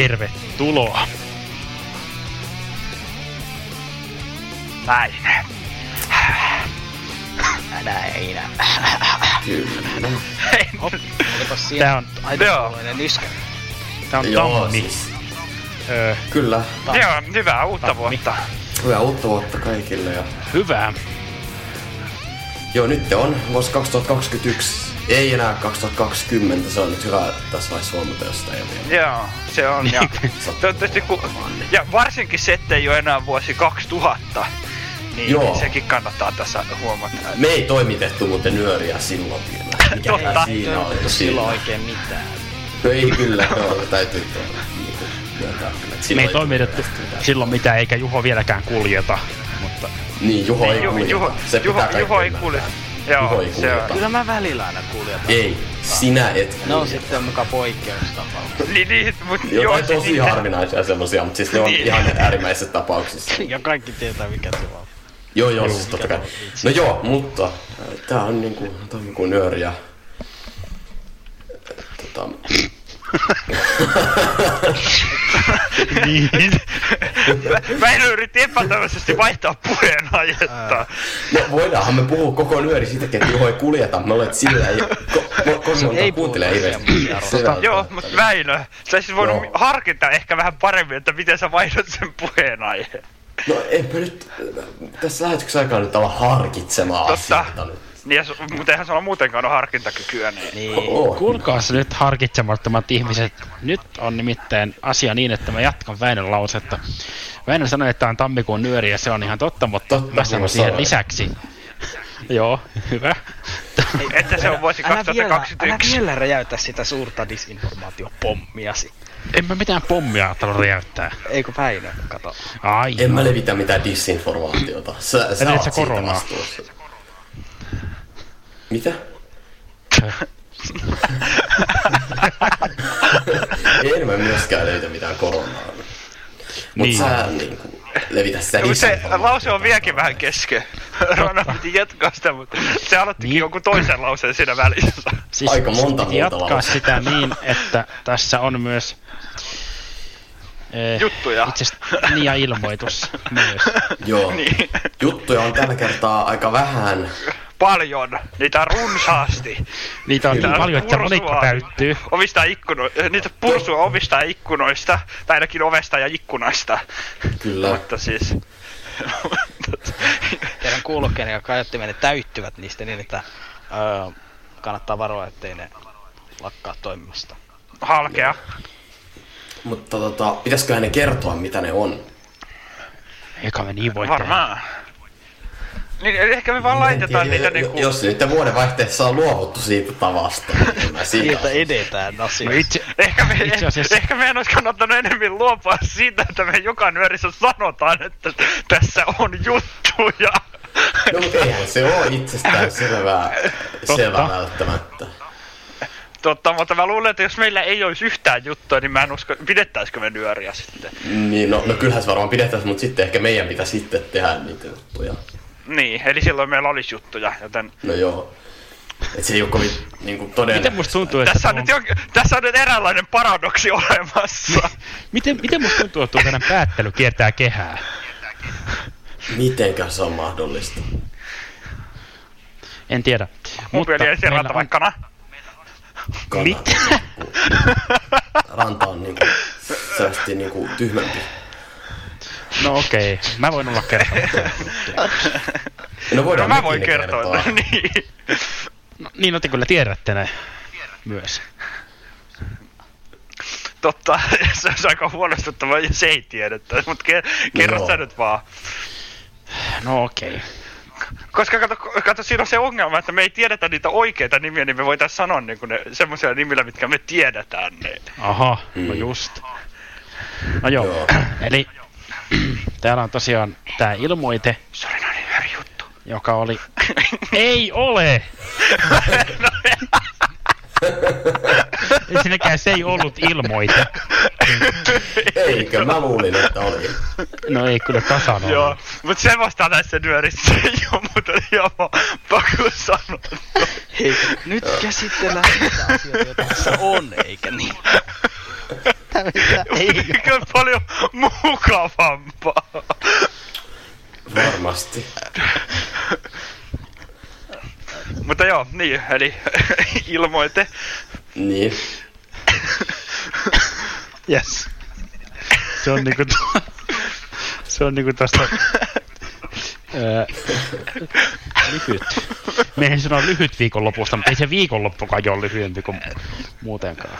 Tervetuloa. Näin. Näin. Kyllä. Olipas siinä Tää on, aitopuolueinen iskä. tää on Joo, Tammi. siis. Öö, Kyllä. Joo, hyvää uutta Tammi. vuotta. Hyvää uutta vuotta kaikille. Ja... hyvä. Joo, nyt on vuosi 2021. Ei enää 2020. Se on nyt hyvä tässä vaiheessa huomata, jos sitä ei ole vielä. Joo, se on. Ja, toivottavasti kun, ja varsinkin se, ettei ole enää vuosi 2000. Niin Joo. sekin kannattaa tässä huomata. Me ei toimitettu muuten nyöriä silloin vielä. Mikä Totta. siinä oli Silloin silloin? oikein mitään. No ei kyllä, joo, täytyy tuo, niinku, myöntää kyllä. että Me ei toimitettu silloin mitään, eikä Juho vieläkään kuljeta. Mutta Niin, Juho ei Niin, Juho, kuljeta. Juho, Se Juho, pitää Juho ei kaikkien kulje. ymmärtää. Joo, se on. Kyllä mä välillä aina kuljetan. Ei, sinä et No kuljeta. sitten on muka poikkeustapaus. Niin, niin, mut Jotain joo, tosi siis- harvinaisia semmosia, mutta siis ne on Niin. ihan äärimmäisissä tapauksissa. Ja kaikki tietää mikä se on. Joo, joo, siis totta kai. No joo, mutta äh, tää on niinku tammikuun nyöri ja... Tota, niin. Mä en yriti epätoivoisesti vaihtaa puheenaihetta. no voidaanhan me puhua koko nyöri siitäkin, että Juho ei kuljeta. Me olet sillä ei... Ko, ko, ko, ei välttämättä. Joo, mutta Väinö, sä olisit voinut Joo. harkita ehkä vähän paremmin, että miten sä vaihdot sen puheenaiheen. No enpä nyt tässä lähetyksen aikaa nyt olla harkitsemaan Totta. asioita nyt. Niin, ja, su- mutta eihän sulla muutenkaan ole harkintakykyä, niin... Niin. Kuulkaas nyt harkitsemattomat ihmiset. Nyt on nimittäin asia niin, että mä jatkan Väinön lausetta. Väinö sanoi, että on tammikuun nyöri ja se on ihan totta, mutta Totta, mä sanon siihen lisäksi. Joo, hyvä. Että se on vuosi Älä vielä, älä 2021. vielä räjäytä sitä suurta disinformaatiopommiasi. En mä mitään pommia talo räjäyttää. Eikö Väinö, kato. Ai, En mä levitä mitään disinformaatiota. Sä, sä sä siitä koronaa? vastuussa. Mitä? en mä myöskään levitä mitään koronaa. Mut Niin. sä niinku levitä sitä Mut se lause on vieläkin vähän kesken. Rona piti jatkaa sitä, mutta se aloittikin Niin. jonkun toisen lauseen siinä välissä. Siis Aika monta piti muuta jatkaa lausetta. sitä niin, että tässä on myös... Eh, Juttuja. Itse asiassa, niin ja ilmoitus myös. Joo. Niin. Juttuja on tällä kertaa aika vähän. Paljon. Niitä on runsaasti. Niitä on Niitä niin on paljon, että monikko täyttyy. Ovista ikkuno... Niitä pursua ovista ja ikkunoista. Tai ainakin ovesta ja ikkunoista. Kyllä. Mutta siis... Teidän kuulokkeeni ja kaiuttimenne täyttyvät niistä niin, että öö, kannattaa varoa, ettei ne lakkaa toimimasta. Halkea. Mutta tota, pitäisiköhän ne kertoa, mitä ne on? Eikä me niin voi tehdä. Niin, ehkä me vaan laitetaan Jo- niitä jo- niinku... Jos nyt vuodenvaihteessa on luovuttu siitä tavasta, niin mä siitä Sieltä edetään No asiassa. itse, Ehkä, me, itse asiassa, ehkä meidän olisi kannattanut enemmän luopua siitä, että me joka nyörissä sanotaan, että tässä on juttuja. No mutta eihän se ole itsestään selvää, selvää välttämättä. Totta, mutta mä luulen, että jos meillä ei olisi yhtään juttua, niin mä en usko, pidettäisikö me nyöriä sitten. Niin, no, no kyllähän se varmaan pidettäisiin, mutta sitten ehkä meidän pitäisi sitten tehdä niitä juttuja. Niin, eli silloin meillä olisi juttuja, joten No joo. Et se ei ole kovin niinku todellinen. miten musta tuntuu, että... tässä on, tuo- nyt jo, tässä on nyt eräänlainen paradoksi olemassa. Miten, miten musta tuntuu, että tänään päättely kiertää kehää? Mitenkä se on mahdollista? En tiedä. Mun peli ei siellä meillä on... vaikkana. Mit? Ranta on niinku selvästi niinku tyhmempi. No okei, okay. mä voin olla kertomatta. No No mä voin ne kertoa, että niin. No, niin, no te kyllä tiedätte ne myös. totta, se olisi aika huolestuttavaa, jos ei tiedetä, mutta ke, kerro Joo. sä nyt vaan. No okei. Okay. Koska kato, kato, siinä on se ongelma, että me ei tiedetä niitä oikeita nimiä, niin me voitaisiin sanoa niin ne semmoisia nimillä, mitkä me tiedetään. Niin. Aha, no Mm. just. No joo, Joo. eli täällä on tosiaan tää ilmoite, Se oli noin hyvä juttu. joka oli... Ei ole! Ensinnäkään se ei ollut ilmoite. Eikö? Mä luulin, että oli. No ei kyllä tasan Joo, ollut. mutta semmoista näissä nyörissä ei muuta ihan vaan pakko sanoa. Hei, nyt käsitellään niitä asioita, joita tässä on, eikä niin. Ei Mikä on paljon mukavampaa. Varmasti. Mutta joo, niin, eli ilmoite. Niin. Yes. Se on niinku... tu- Se on niinku tästä... Öö, lyhyt. Me en sano lyhyt viikonlopusta, mutta ei se viikonloppukaan ole lyhyempi kuin muutenkaan.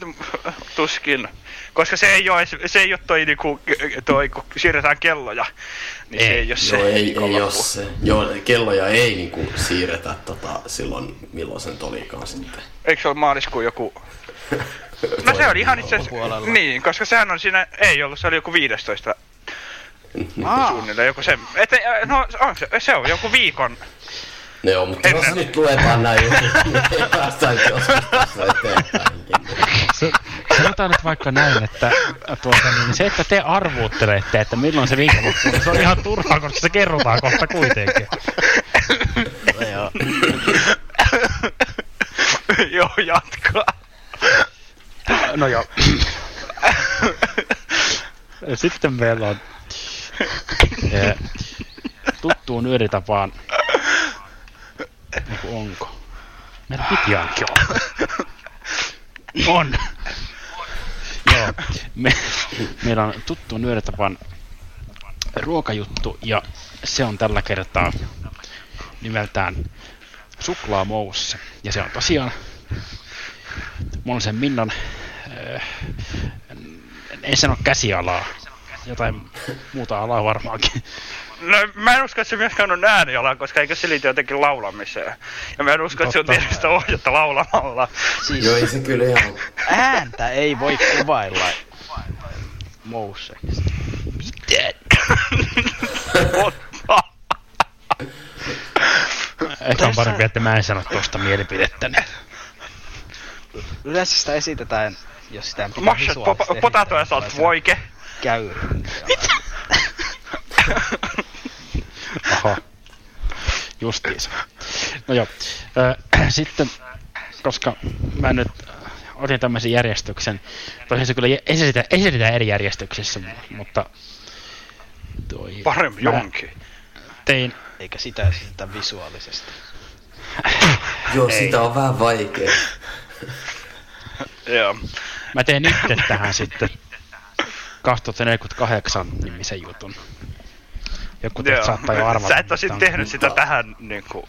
Tuskin. Koska se ei ole, se ei ole toi, niinku, toi kun siirretään kelloja. Niin se Ei. ei ole se Joo, ei, ei viikonloppu. oo se. Joo, kelloja ei niinku siirretä tota, silloin, milloin sen olikaan sitten. Eikö se ole maaliskuun joku... No se oli ihan itse asiassa... Niin, koska sehän on siinä... Ei ollut, se oli joku 15 Aa, suunnilleen joku se... Et, no on se, se on joku viikon. Joo, mutta jos nyt luetaan näin niin päästään joskus tässä eteenpäinkin. Se, sanotaan nyt vaikka näin, että tuota, niin se, että te arvuuttelette, että milloin se viikonloppu on, se on ihan turhaa, koska se kerrotaan kohta kuitenkin. joo. joo, jatkaa. No joo. Sitten meillä on tuttuun nyöritapaan, niin onko? Meillä piti ainakin olla. On. Joo. Me, meillä on tuttuun nyöritapaan ruokajuttu ja se on tällä kertaa nimeltään suklaamousse. Ja se on tosiaan Monsen Minnan, äh, en sano käsialaa, jotain muuta alaa varmaankin. No mä en usko, että se myöskään on ääniala, koska eikö se liity jotenkin laulamiseen. Ja mä en usko, että se on sitä ohjetta laulamalla. Siis Joo, ei se kyllä ihan... ääntä ei voi kuvailla mousseiksi. Mutta... Ehkä on parempi, että mä en sano tuosta mielipidettäni. Yleensä sitä esitetään, jos sitä pitää visuaalisesti po- potato ja esittää, salt niin voike. Käyry. Aha. Justiinsa. No joo. Sitten, koska mä nyt otin tämmöisen järjestyksen, tosiaan se kyllä esitetään, esitetään eri järjestyksessä, mutta toi, Parempi jonkin. tein Eikä sitä esitetä visuaalisesti. Joo, Ei. sitä on vähän vaikea. Joo. Mä teen itse tähän sitten 2048 nimisen jutun. Joku teistä Joo. saattaa jo arvata. Sä et mitä on. tehnyt sitä tähän niinku...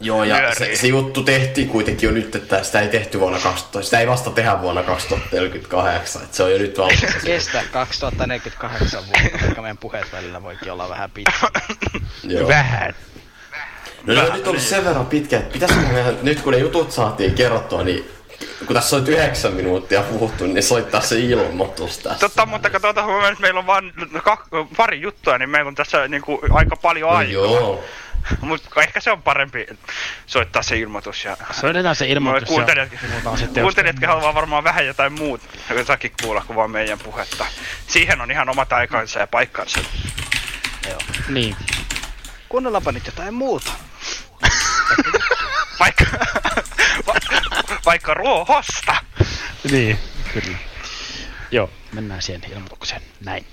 Joo, ja se, se, juttu tehtiin kuitenkin jo nyt, että sitä ei tehty vuonna 2000, sitä ei vasta tehdä vuonna 2048, että se on jo nyt valmiina. Kestä 2048 vuotta, vaikka meidän puheet välillä voikin olla vähän pitkä. Joo. Vähän. No ne on nyt ollut sen verran pitkä, että pitäisikö meidän, nyt kun ne jutut saatiin kerrottua, niin kun tässä on yhdeksän minuuttia puhuttu, niin soittaa se ilmoitus tässä. Totta, mutta katsotaan, huomioon, että meillä on vain kak- pari juttua, niin meillä on tässä niinku aika paljon No aikaa. Joo. Mutta ehkä se on parempi soittaa se ilmoitus. Ja... Soitetaan se ilmoitus kuuntelijat, ja kuuntelijatkin haluaa varmaan vähän jotain muut jotakin kuulla kuin vaan meidän puhetta. Siihen on ihan omat aikansa ja paikkansa. Joo. Niin. Kuunnellaanpa nyt jotain muuta. Vaikka, va, vaikka ruohosta. Niin, kyllä. Joo, mennään siihen ilmoitukseen. Näin.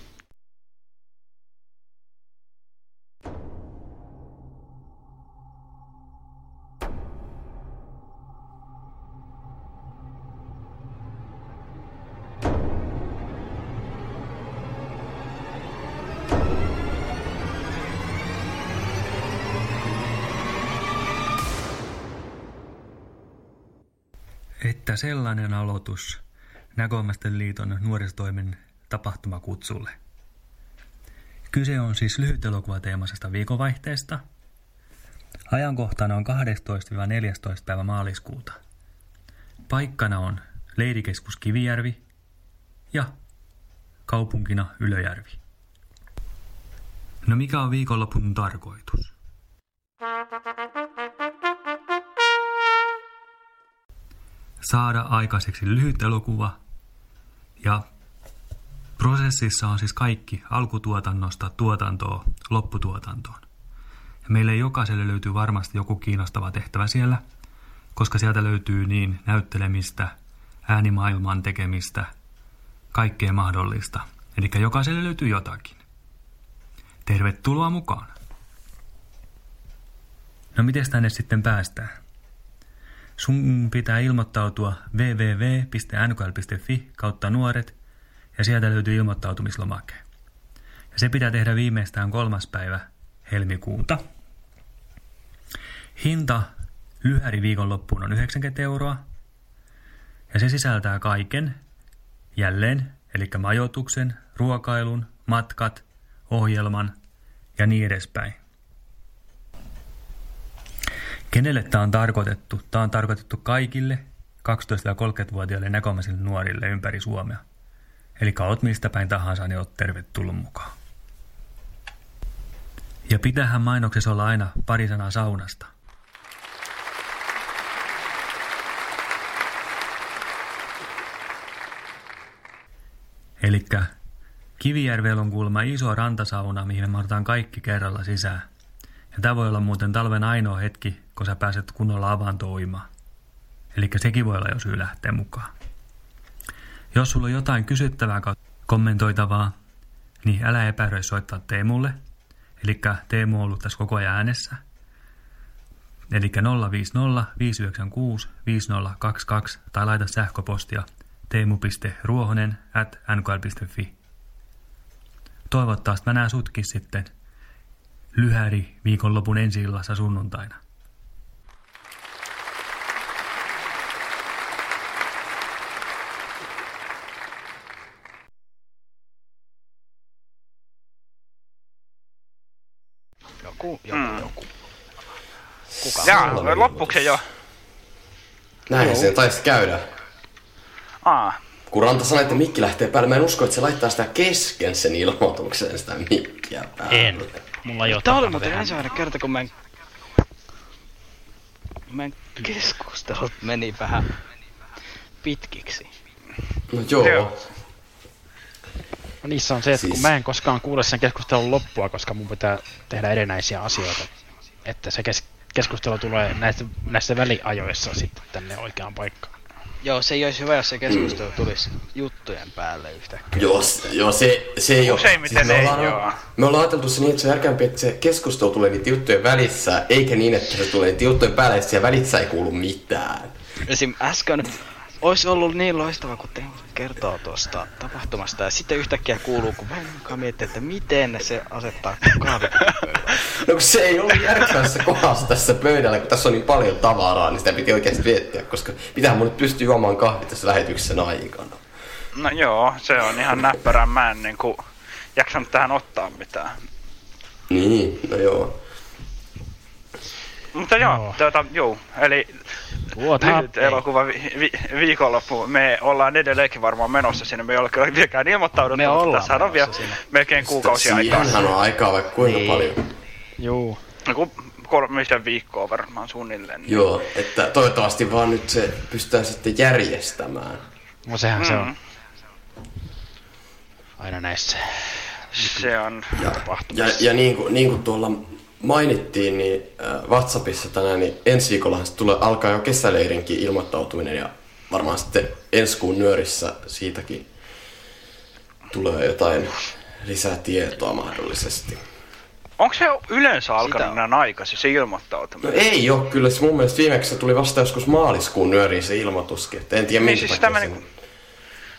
Sellainen aloitus Näkomasten liiton nuorisotoimen tapahtumakutsulle. Kyse on siis lyhytelokuvateemaisesta viikonvaihteesta. Ajankohtana on 12-14. päivä maaliskuuta. Paikkana on leirikeskus Kivijärvi ja kaupunkina Ylöjärvi. No mikä on viikonlopun tarkoitus? Saada aikaiseksi lyhyt elokuva ja prosessissa on siis kaikki alkutuotannosta tuotantoa lopputuotantoon. Ja meille jokaiselle löytyy varmasti joku kiinnostava tehtävä siellä, koska sieltä löytyy niin näyttelemistä, äänimaailman tekemistä, kaikkea mahdollista. Eli jokaiselle löytyy jotakin. Tervetuloa mukaan! No miten tänne sitten päästään? Sun pitää ilmoittautua www.nkl.fi kautta nuoret ja sieltä löytyy ilmoittautumislomake. Ja se pitää tehdä viimeistään kolmas päivä helmikuuta. Hinta lyhäri viikonloppuun on 90 euroa ja se sisältää kaiken, jälleen, eli majoituksen, ruokailun, matkat, ohjelman ja niin edespäin. Kenelle tämä on tarkoitettu? Tämä on tarkoitettu kaikille 12-30-vuotiaille näkomaisille nuorille ympäri Suomea. Eli oot mistä päin tahansa, niin oot tervetullut mukaan. Ja pitähän mainoksessa olla aina pari sanaa saunasta. Eli Kivijärvellä on kuulemma iso rantasauna, mihin me kaikki kerralla sisään. Ja tämä voi olla muuten talven ainoa hetki, kun sä pääset kunnolla avantoimaan. Eli sekin voi olla, jos syy lähtee mukaan. Jos sulla on jotain kysyttävää tai kommentoitavaa, niin älä epäröi soittaa Teemulle. Eli Teemu on ollut tässä koko ajan äänessä. Eli 050 596 5022 tai laita sähköpostia teemu.ruohonen at nkl.fi. Toivottavasti mä näen sutkin sitten lyhäri viikonlopun ensi illassa sunnuntaina. Joku, joku, Mm. joku. Kuka? Jaa, loppuksi jo. Näin se taisi käydä. Aa, Kun Ranta sanoi, että mikki lähtee päälle, mä en usko, että se laittaa sitä kesken sen ilmoituksen sitä mikkiä päälle. En. Mulla ei ole Tämä oli muuten ensimmäinen kerta, kun meidän, meidän keskustelut meni vähän pitkiksi. No joo. Joo. No niissä on se, että Siis- kun mä en koskaan kuule sen keskustelun loppua, koska mun pitää tehdä erinäisiä asioita. Että se kes- keskustelu tulee näissä, näissä väliajoissa sitten tänne oikeaan paikkaan. Joo, se ei olisi hyvä, jos se keskustelu tulisi juttujen päälle yhtäkkiä. Joo, s- joo se, se ei ole. Useimmiten me ei, ollaan, joo. Me ollaan ajateltu se niin, että se on järkeämpi, että se keskustelu tulee niitä juttujen välissä, eikä niin, että se tulee niitä juttujen päälle, ja siellä välissä ei kuulu mitään. Esim. äsken olisi ollut niin loistava, kun Teemu kertoo tuosta tapahtumasta, ja sitten yhtäkkiä kuuluu, kun vähän mukaan miettii, että miten se asettaa kahvit. No kun se ei ollut järkevässä kohdassa tässä pöydällä, kun tässä on niin paljon tavaraa, niin sitä piti oikeasti miettiä, koska pitää mun nyt pystyä juomaan kahvit tässä lähetyksen aikana. no joo, se on ihan näppärää. Mä en niinku jaksanut tähän ottaa mitään. Niin, no joo. Mutta joo, Joo. tuota, juu, eli lyhyt happened? elokuva vi- vi- viikonloppu. Me ollaan edelleenkin varmaan menossa sinne. Me ei ole kyllä vieläkään ilmoittauduttu, Me mutta ollaan tässä on vielä sinne. melkein kuukausi aikaa. Siihenhän on aikaa vaikka kuinka Niin. paljon. Juu. Joku kolmisen viikkoa varmaan suunnilleen. niin- Joo, että toivottavasti vaan nyt se pystytään sitten järjestämään. No sehän se Mm. on. Aina näissä. Se on. Ja, ja, ja niin, kuin, niin kuin tuolla mainittiin, niin äh, WhatsAppissa tänään, niin ensi viikolla tulee, alkaa jo kesäleirinkin ilmoittautuminen ja varmaan sitten ensi kuun nyörissä siitäkin tulee jotain lisätietoa mahdollisesti. Onko se yleensä alkanut näin aikaisin, se No ilmoittautuminen? ei ole, kyllä se mun mielestä viimeksi se tuli vasta joskus maaliskuun nyöriin se ilmoituskin, että en tiedä Niin minkä, siis takia sitä mä se, niinku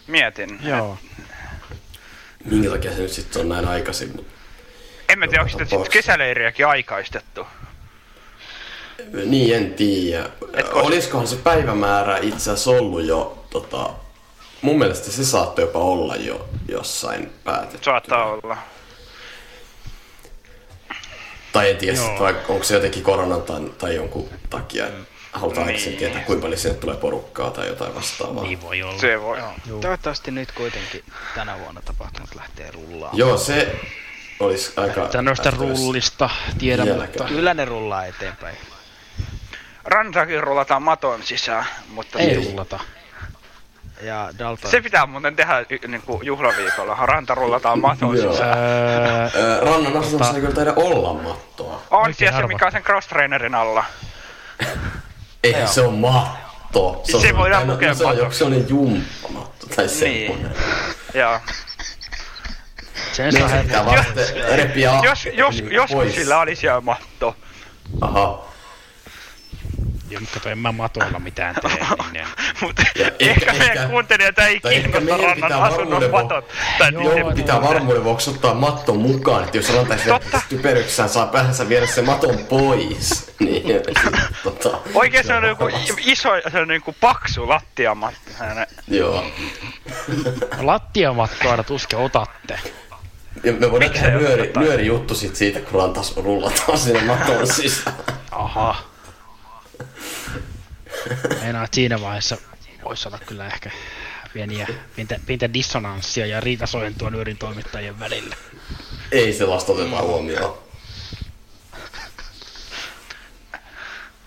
mietin. Joo. minkä takia se nyt sitten on näin aikaisin. Mutta En mä tiedä, onko sitä sitten kesäleiriäkin aikaistettu. Niin, en tiedä. Olisikohan se päivämäärä itse asiassa ollut jo tota, mun mielestä se saattoi jopa olla jo jossain päätetty. Saattaa olla. Tai en tiedä, vai onko se jotenkin koronan tai, tai jonkun takia. Halutaan Niin. aikaisemmin tietää, kuinka paljon sinne tulee porukkaa tai jotain vastaavaa. Niin voi olla. Se voi. Joo. Toivottavasti nyt kuitenkin tänä vuonna tapahtunut lähtee rullaamaan. Joo, se olisi aika... Tää noista rullista tiedä, Vieläkään. mutta Kyllä ne rullaa eteenpäin. Ransakin rullataan maton sisään, mutta ei rullata. Ja Dalton... se pitää muuten tehdä y- niinku juhlaviikolla. Ranta rullataan maton sisään. Öö, Öö, Rannan asunnossa ei kyllä taida olla mattoa. On siellä se, mikä on sen cross-trainerin alla. Eihän se on matto. Se on- voidaan no- lukea no, se on matoksi. joku sellainen jumppamatto tai Niin. semmoinen. Joo. Sen Niin saa se vaan sitten repiä Jos, jos, niin joskus pois. sillä oli siellä matto. Aha. Joo, mutta kato, en mä matoilla mitään tee. Niin, Mutta ehkä, ehkä- meidän kuuntelijoita ei kiinnosta rannan pitää asunnon matot. Tai Joo, niiden joo. Pitää varmuuden vuoksi ottaa maton mukaan, että jos Ranta typeryksään saa päänsä viedä sen maton pois. Niin, tota, Oikein se on joku iso, se on niinku paksu lattiamatto. Joo. Lattiamattoa tuske otatte. Ja me voidaan Miksei tehdä nyöri, nyöri juttu sit siitä, kun Rantas rullataan sinne maton sisään. Aha. Meinaa, että siinä vaiheessa voisi olla kyllä ehkä pieniä, pientä, pientä dissonanssia ja riitasointua nyörin toimittajien välillä. Ei sellaista oteta huomioon.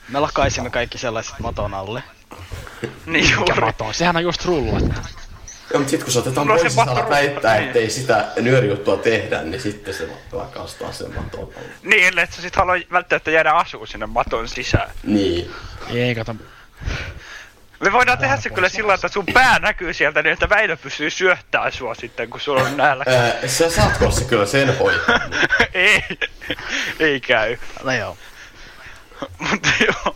Me lakaisimme kaikki sellaiset maton alle. Niin juuri. matoon, sehän on just rullattu. Ja, mutta sit kun se otetaan No se pois, se saa rullaa. väittää, Niin. ettei sitä nyörijuttua tehdä, niin sitten se lakastaa sen maton. alle. Niin, ellei sä sit halua välttämättä jäädä asuu sinne maton sisään. Niin. Ei, kato, Me voidaan tehdä se kyllä sillä, että sun pää näkyy sieltä niin, että Väinö pystyy syöttämään sua sitten, kun sulla on näällä. Ää, sä saat se kyllä sen hoitaa. ei, ei käy. No joo. Mutta joo.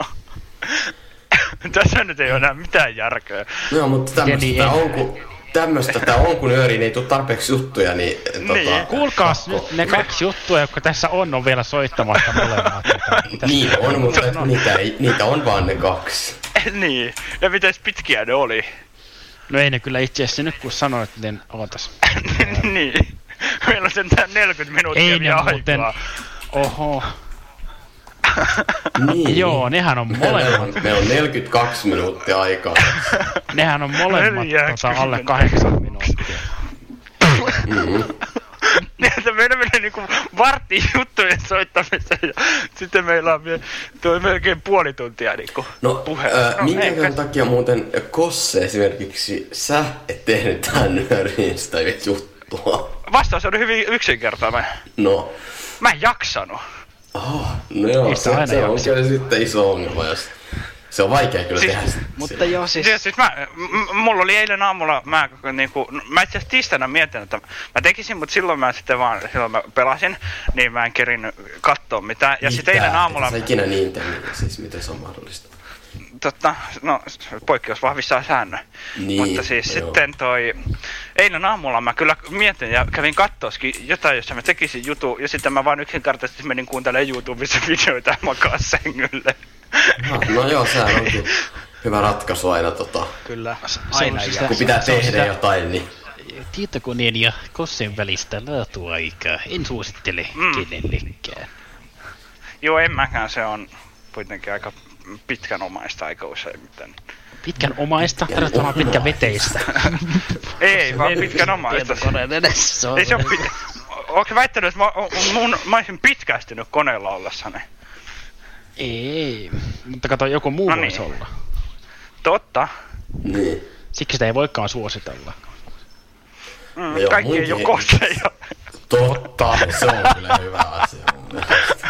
Tässä nyt ei ole enää mitään järkeä. No, mutta tää ei- on, kun tämmöstä tää on, kun nyöriin ei tuu tarpeeksi juttuja, niin... Tota, kuulkaas pakko- nyt ne kaksi juttua, jotka tässä on, on vielä soittamatta molemmat. Tota, Niin on, mutta et niitä, ei, niitä on vaan ne kaksi. niin. Ja miten pitkiä ne oli? No ei ne kyllä itse asiassa nyt kun sanoit, niin ootas. niin. Meillä on sentään 40 minuuttia Ei ne vielä muuten, aikaa. oho, Niin. joo, nehän on molemmat, meillä on 42 minuuttia aikaa. nehän on molemmat tota, alle 40. kahdeksan minuuttia. Niin, että meillä menee niinku vartti juttujen soittamiseen ja sitten meillä on vielä tuo melkein puoli tuntia niinku No, puhe. ää, minkä eikä- takia muuten Kosse esimerkiksi sä et tehnyt tähän nyöriin sitä juttua? Vastaus on hyvin yksinkertainen. No, Mä en jaksanut. Oh, no joo, se, aina se on kyllä sitten iso ongelma, jos se on vaikea kyllä Siis- tehdä. Mutta joo, siis... Siis, siis mä, m- mulla oli eilen aamulla, mä, niinku, mä itse asiassa tiistaina mietin, että mä tekisin, mutta silloin mä sitten vaan, silloin mä pelasin, niin mä en kerinyt katsoa mitään. Ja sitten eilen aamulla, sä ikinä niin niin siis miten se on mahdollista? Totta, no poikkeus vahvistaa säännön. Niin, Mutta siis joo. sitten toi, eilen aamulla mä kyllä mietin ja kävin kattooskin jotain, jossa mä tekisin jutu, ja sitten mä vaan yksinkertaisesti menin kuuntelemaan YouTubessa videoita ja makaa sängylle. No, no joo, sehän onkin hyvä ratkaisu aina tota. Kyllä, Se aina siis. Kun pitää Se tehdä sitä- jotain, niin Tietokoneen ja kossen välistä laatuaikaa en suosittele Mm. kenellekään. Joo, en mäkään, se on kuitenkin aika pitkän omaista aika useimmiten. Pitkän omaista, verrattuna pitkän veteistä. Ei, vaan pitkän omaista. Tietokoneen edessä. Se on Ei se ole pit... Oletko väittänyt, että mä, mun, mä olisin pitkästynyt koneella ollessani? Ei, mutta kato, joku muu No no voisi niin. olla. Totta. niin. Siksi sitä ei voikaan suositella. Mm, Joo, kaikki ei ole. Totta, se on kyllä hyvä asia mun mielestä.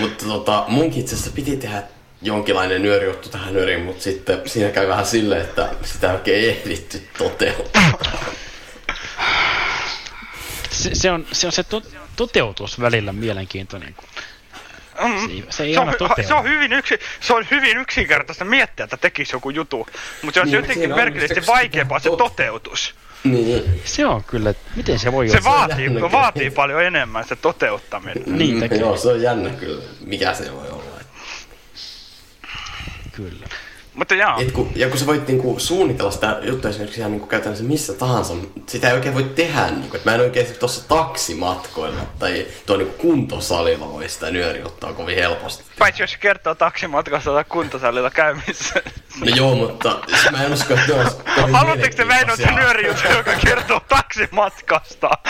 Mutta tota, munkin itse asiassa piti tehdä jonkinlainen nyörijuttu tähän nyöriin, mutta sitten siinä käy vähän silleen, että sitä oikein ei ehditty toteuttaa. Se, se, on, se on se to, toteutus välillä mielenkiintoinen. Mm, Se ei, se ei se, on, se, on hyvin yksi, se on hyvin yksinkertaista miettiä, että tekisi joku jutu. Mutta se on Niin, jotenkin merkillisesti se- vaikeampaa se tot- toteutus. Niin. Se on kyllä, että miten se voi Se olla. vaatii, jännä vaatii kyllä. paljon enemmän se toteuttaminen. Niin Mm, tekee. Joo, se on jännä kyllä. Mikä se voi olla? Kyllä. Mutta joo. Et kun, ja kun sä voit niinku suunnitella sitä juttua esimerkiksi ihan niinku käytännössä missä tahansa, sitä ei oikein voi tehdä. Niinku, että mä en oikein tuossa taksimatkoilla tai tuo niinku kuntosalilla voi sitä nyöri ottaa kovin helposti. Paitsi jos kertoo taksimatkasta tai kuntosalilla käymissä. No joo, mutta siis mä en usko, että ne olisi kovin Haluatteko te mielenkiintoisia. nyörijuttu, joka kertoo taksimatkasta?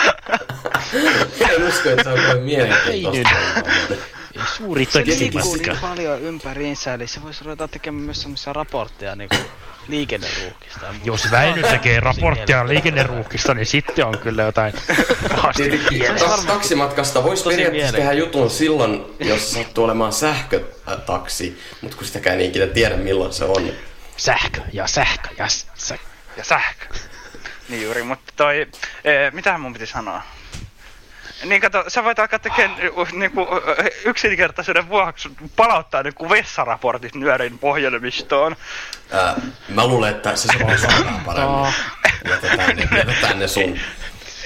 En usko, että se on kovin Ei mielenkiintoista. Ei suuri Se liikkuu niin paljon ympäriinsä, eli se voisi ruveta tekemään myös semmoisia raportteja niinku liikenneruuhkista. ja. Jos Väinö tekee raporttia liikenneruuhkista, niin sitten on kyllä jotain pahasti taksimatkasta voisi periaatteessa tehdä jutun silloin, jos sattuu olemaan sähkötaksi, mutta kun sitäkään ei ikinä tiedä milloin se on. Sähkö ja sähkö ja sähkö. Ja sähkö. Niin juuri, mutta toi... Eh, mitähän mun piti sanoa? Niin kato, sä voit alkaa tekemään niinku, yksinkertaisuuden vuoksi palauttaa niinku vessaraportit nyörin pohjelmistoon. Ää, mä luulen, että se sopii suoraan paremmin. Jätetään ne, jätetään ne sun.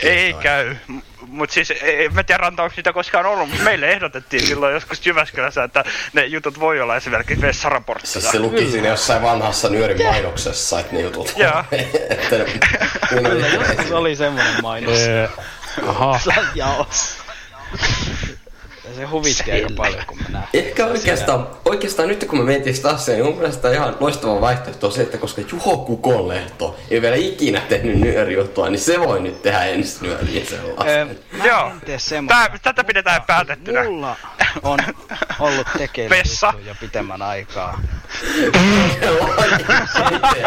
Ei käy. M- Mut siis, en mä tiedä Ranta, onko niitä koskaan ollut, mutta meille ehdotettiin silloin joskus Jyväskylässä, että ne jutut voi olla esimerkiksi vessaraportteja. Siis se luki siinä jossain vanhassa nyörin mainoksessa, että ne jutut. Joo. että ne, ne Kyllä, oli- joskus oli semmonen mainos. Öö, aha. Ja se huvitti aika paljon, kun mä näin. Ehkä oikeastaan, oikeastaan nyt kun me mentiin sitä asiaa, niin mun mielestä ihan loistava vaihtoehto on se, että koska Juho Kukonlehto ei vielä ikinä tehnyt nyörijuttua, niin se voi nyt tehdä ensi nyöriä sellaista. Mä Joo. Tää, tätä pidetään päätettynä. Mulla on ollut tekeillä jo pitemmän aikaa. Eikä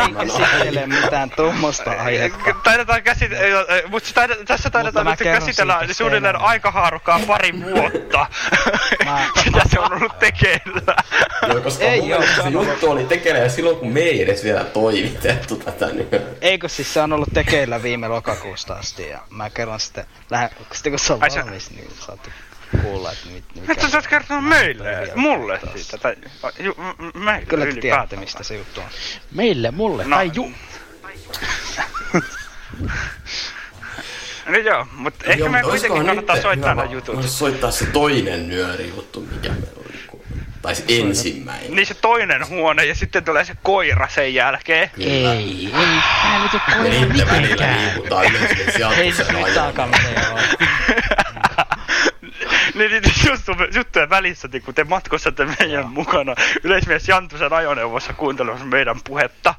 Eikä sittele mitään tuommoista aihetta. Taidetaan käsitellä, mutta tässä taidetaan mä nyt käsitellä suunnilleen aikahaarukkaa pari vuotta. Mä- Mitä se on ollut tekeillä. Joo, koska Ei mun se juttu oli tekeillä ja silloin kun me ei edes vielä toimitettu tätä nyöriä. Eikö siis se on ollut tekeillä viime lokakuusta asti ja mä kerron sitten, lähe, sitten kun se on Ai valmis, niin saatte kuulla, että mit, mikä Että sä oot kertonut meille, mulle taas. siitä. Tai, ju, m- meille Kyllä te tiedätte, mistä se juttu on. Meille, mulle No. tai ju... No joo, mutta ehkä Joo, me olisikohan kuitenkin kannattaa nyt soittaa nämä jutut. voisi soittaa se toinen nyörijuttu, mikä meillä on. niinku- Tai se ensimmäinen. Niin se toinen huone ja sitten tulee se koira sen jälkeen. Kyllä. Ei, ei, tää nyt niiden välillä mitenkään. Hei, sijoituksen nyt joo. niin niiden juttu- juttujen välissä, niin kun te matkustatte meidän mukana yleismies Jantusen ajoneuvossa kuuntelemassa meidän puhetta.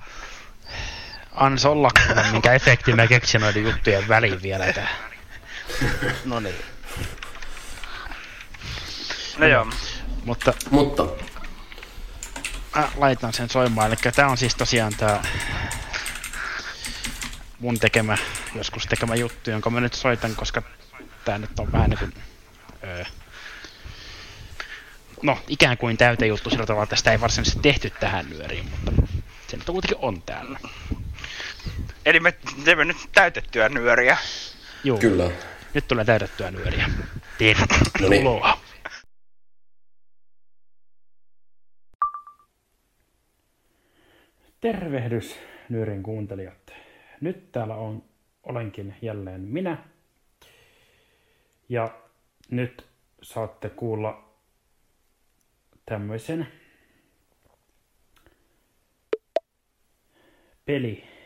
Ans olla, kuule, minkä efekti mä keksin noiden juttujen väliin vielä tää. No niin. No joo. Mutta Mutta mä laitan sen soimaan. Eli tää on siis tosiaan tää mun tekemä, joskus tekemä juttu, jonka mä nyt soitan, koska tää nyt on vähän niinku... Öö, no, ikään kuin täytejuttu sillä tavalla, että sitä ei varsinaisesti tehty tähän nyöriin, mutta se nyt on kuitenkin on täällä. Eli me teemme nyt täytettyä nyöriä. Juu, kyllä. nyt tulee täytettyä nyöriä. No niin. Tervetuloa. Tervehdys Nyörin kuuntelijat. Nyt täällä on, olenkin jälleen minä. Ja nyt saatte kuulla tämmöisen peli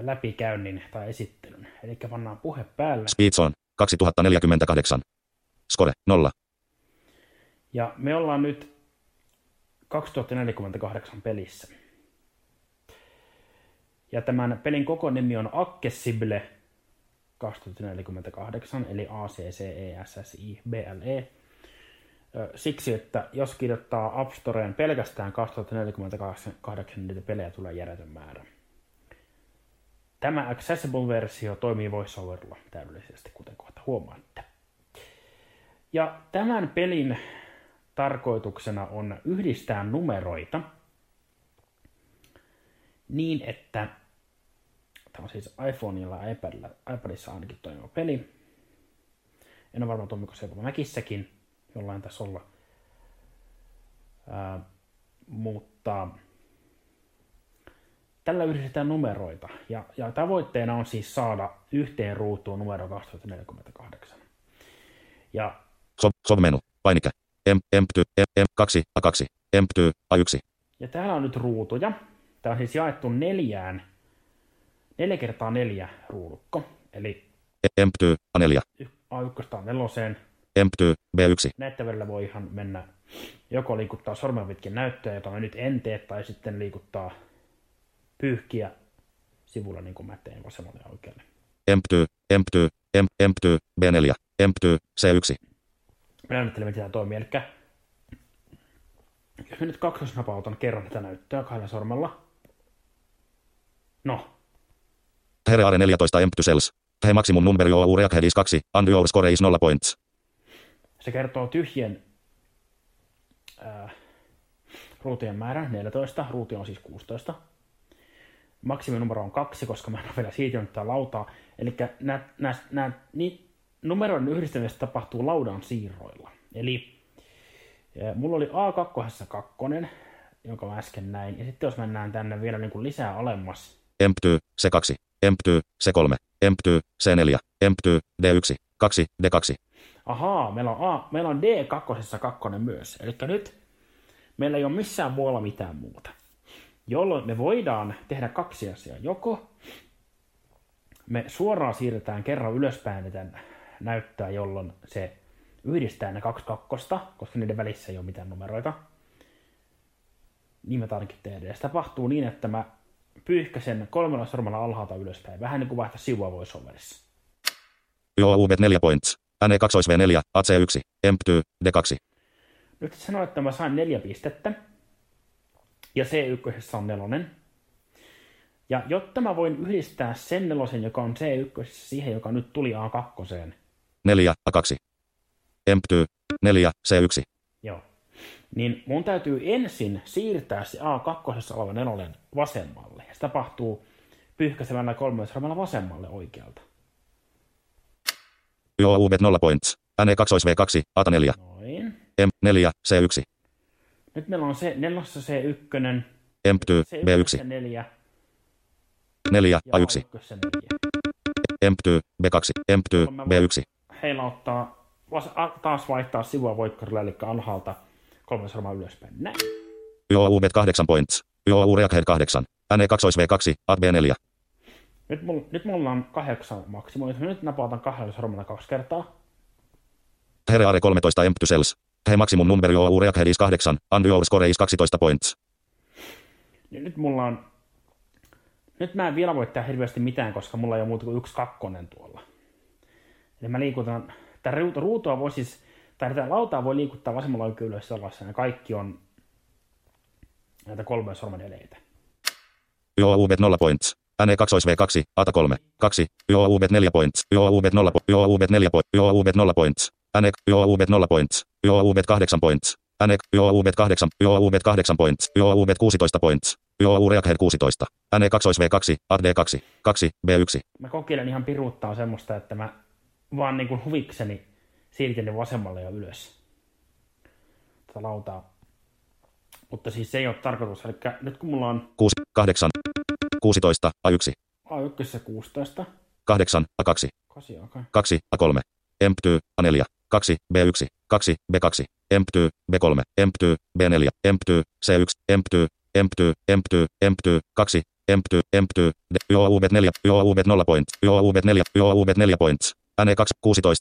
läpikäynnin tai esittelyn. Eli pannaan puhe päälle. Speedzone 2048. Score 0. Ja me ollaan nyt 2048 pelissä. Ja tämän pelin koko nimi on Accessible 2048, eli A C C E S S I B L E. Siksi, että jos kirjoittaa App Storeen pelkästään 2048, niin niitä pelejä tulee järjetön määrä. Tämä Accessible-versio toimii VoiceOverilla täydellisesti, kuten kohta huomaatte. Ja tämän pelin tarkoituksena on yhdistää numeroita niin, että tämä on siis iPhoneilla iPadilla, iPadissa ainakin toimiva peli. En ole varma, toimiko se jopa Macissäkin, jollain tässä olla. Ää, mutta tällä yhdistetään numeroita. Ja, ja tavoitteena on siis saada yhteen ruutuun numero 2048. Ja Sov, sov menu. Painike. Em, empty, em, em, 2, A2, empty, A1. Ja täällä on nyt ruutuja. Tämä on siis jaettu neljään, neljä kertaa neljä ruudukko. Eli Empty, A4, A1 neloseen. Empty, B1, Näiden välillä voi ihan mennä, joko liikuttaa sormen pitkin näyttöä, jota mä nyt en tee, tai sitten liikuttaa pyyhkiä sivulla niin kuin mä teen vasemmalle ja oikealle. Empty, Empty, em, Empty, B4, Empty, C1, Mä näyttelen, miten tämä toimii. Eli jos mä nyt kakkosnapautan kerran tätä näyttöä kahdella sormella. No, Here are 14 Empty cells. The maximum number of reached is 2, and your score is 0 points. se kertoo tyhjien ää, ruutujen määrän, 14, ruutia on siis 16. Maksiminumero on kaksi, koska mä en ole vielä siirtynyt tätä lautaa. Eli nämä, niin, numeroiden yhdistämistä tapahtuu laudan siirroilla. Eli ää, mulla oli A2 kakkonen, jonka mä äsken näin. Ja sitten jos mennään tänne vielä niin kuin lisää alemmas, Empty, C2, Empty, C3, Empty, C4, Empty, D1, 2, D2. Ahaa, meillä on, A, meillä on D2 kakkonen myös. Eli nyt meillä ei ole missään muualla mitään muuta. Jolloin me voidaan tehdä kaksi asiaa. Joko me suoraan siirretään kerran ylöspäin tämän näyttää, jolloin se yhdistää ne kaksi kakkosta, koska niiden välissä ei ole mitään numeroita. Niin me ainakin tehdään. Ja se tapahtuu niin, että mä pyyhkäsen kolmella sormella alhaalta ylöspäin. Vähän niin kuin vaihtaa sivua voiceoverissa. Joo UB 4 points. NE 2 V4, AC1, Empty, D2. Nyt se sanoo, että mä sain neljä pistettä. Ja C1 on nelonen. Ja jotta mä voin yhdistää sen nelosen, joka on C1 siihen, joka nyt tuli A2. 4, A2. Empty, 4, C1. Joo. Niin mun täytyy ensin siirtää se A2 oleva nelonen vasemmalle. Se tapahtuu pyyhkäisemällä kolmella sormella vasemmalle oikealta. Joo UB 0 points. NE 2 V2, A4, Noin. M4, C1, Nyt meillä on se nelossa C1, Empty, C1 B1, 4 4, ja A1, A1 4. Empty, B2, Empty, B1. heilauttaa, vas- a- taas vaihtaa sivua voikkarilla, eli alhaalta kolme sormaa ylöspäin. Näin. Joo UB 8 points. Joo U Reached 8. NE 2 V2, AD B4. Nyt, mulla, nyt mulla on kahdeksan maksimo. Jos mä nyt napautan kahdella sormella kaksi kertaa, Here are 13 Empty cells. The maximum number Joo U Reached is 8, and your score is 12 points. niin nyt mulla on... Nyt mä en vielä voi tehdä hirveästi mitään, koska mulla ei ole muuta kuin yksi kakkonen tuolla. Eli mä liikutan... Tätä ruutu- ruutua voi siis... Tai tätä lautaa voi liikuttaa vasemmalla oikein ylös. Ja kaikki on näitä kolmen sormen eleitä. Joo UB 0 points. NE 2 V2, ATA 3, 2. Joo UB 4 points. UB 0 po- Joo UB 4 po- Joo UB 0 points. NE Joo UB 0 points. UB 8 points. NE Joo UB 8, Joo UB 8 points. UB 16 points. Joo U Reached 16. NE 2 V2, AD 2, 2, B1. mä kokeilen ihan piruuttaa semmoista, että mä vaan niin kuin huvikseni siirtin ne vasemmalle ja ylös. Tätä lautaa. Mutta siis se ei ole tarkoitus. Eli nyt kun mulla on 6, 8, 16, A1, A1 16, 8, A2, 8 okay. 2, A3, Empty, A4, 2, B1, 2, B2, Empty, B3, Empty, B4, Empty, C1, Empty, Empty, Empty, Empty, 2, Empty, Empty, D, Joo UB 4, Joo UB 0 points, Joo UB 4, Joo UB 4 points, NE 2, 16,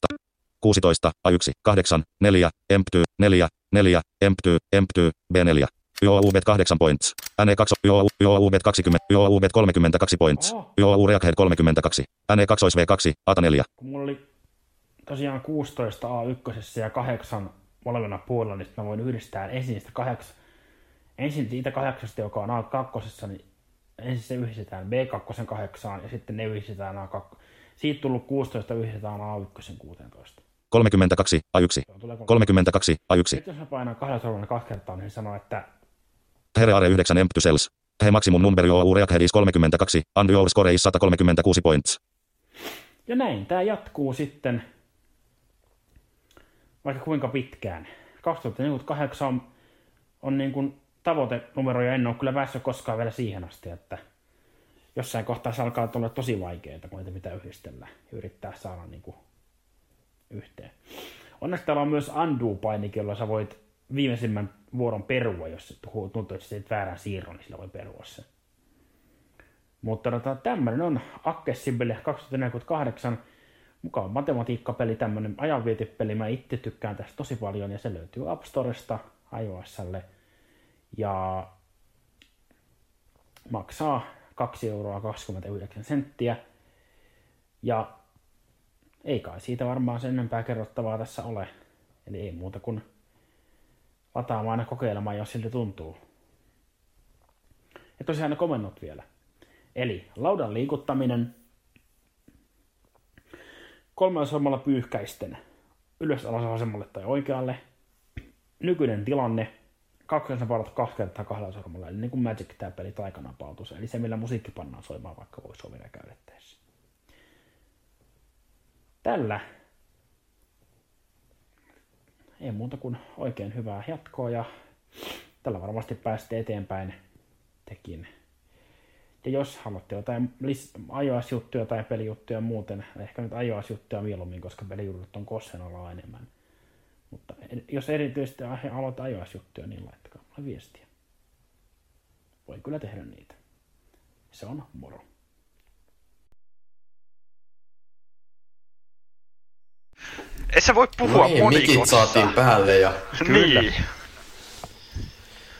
16, A1, 8, 4, Empty, 4, 4, Empty, Empty, B4, Joo UB 8 points, NE 2, Joo, Joo UB 20, Joo UB 32 points, Oho. Joo U Reached 32, NE 2 V2, ATA 4, Kun mulla oli tosiaan 16 A1 ja 8 molemmilla puolella, niin mä voin yhdistää ensin sitä kahdeksan, ensin siitä kahdeksasta, joka on A2, niin ensin se yhdistetään B2 kahdeksaan ja sitten ne yhdistetään A2. Siitä tullut 16 yhdistetään A1 16. 32, A1, Joo, tulee kolme. 32, A1, Nyt jos mä painan kahdella sormella kaksi kertaa, niin se sanoo, että Here are 9 empty cells. The maximum number of U Reached is 32, and your score is 136 points. Ja näin, tämä jatkuu sitten vaikka kuinka pitkään. 2048 on, on niin kuin tavoitenumero ja en ole kyllä päässyt koskaan vielä siihen asti, että jossain kohtaa se alkaa tulla tosi vaikeaa, kun niitä pitää yhdistellä ja yrittää saada niin kuin yhteen. Onneksi täällä on myös undo-painike, jolla sä voit viimeisimmän vuoron perua, jos tuntuu, että teet väärän siirron, niin sillä voi perua se. Mutta tota, tämmöinen on Accessible 2048, mukava matematiikkapeli, tämmöinen ajanvietipeli. Mä itse tykkään tästä tosi paljon ja se löytyy App Storesta iOSlle. Ja maksaa 2 euroa 29 senttiä. Ja ei kai siitä varmaan sen enempää kerrottavaa tässä ole. Eli ei muuta kuin lataamaan ja kokeilemaan, jos siltä tuntuu. Ja tosiaan ne komennot vielä. Eli laudan liikuttaminen, kolmella sormella pyyhkäisten. Ylös alas vasemmalle tai oikealle, nykyinen tilanne, kaksen varata kaksi kertaa kahdella sormella, eli niin kuin Magic tämä peli taikanapautus, eli se millä musiikki pannaan soimaan vaikka voiceoveria käytettäessä. Tällä. Ei muuta kuin oikein hyvää jatkoa ja tällä varmasti pääsette eteenpäin tekin. Ja jos haluatte jotain iOS-juttuja tai pelijuttuja muuten, ehkä nyt iOS-juttuja mieluummin, koska pelijutut on Kossen alaa enemmän. Mutta jos erityisesti haluat iOS-juttuja, niin laittakaa mulle viestiä. Voi kyllä tehdä niitä. Se on moro. Et sä voi puhua No niin, mikit monikossa. saatiin päälle ja Kyllä. Niin.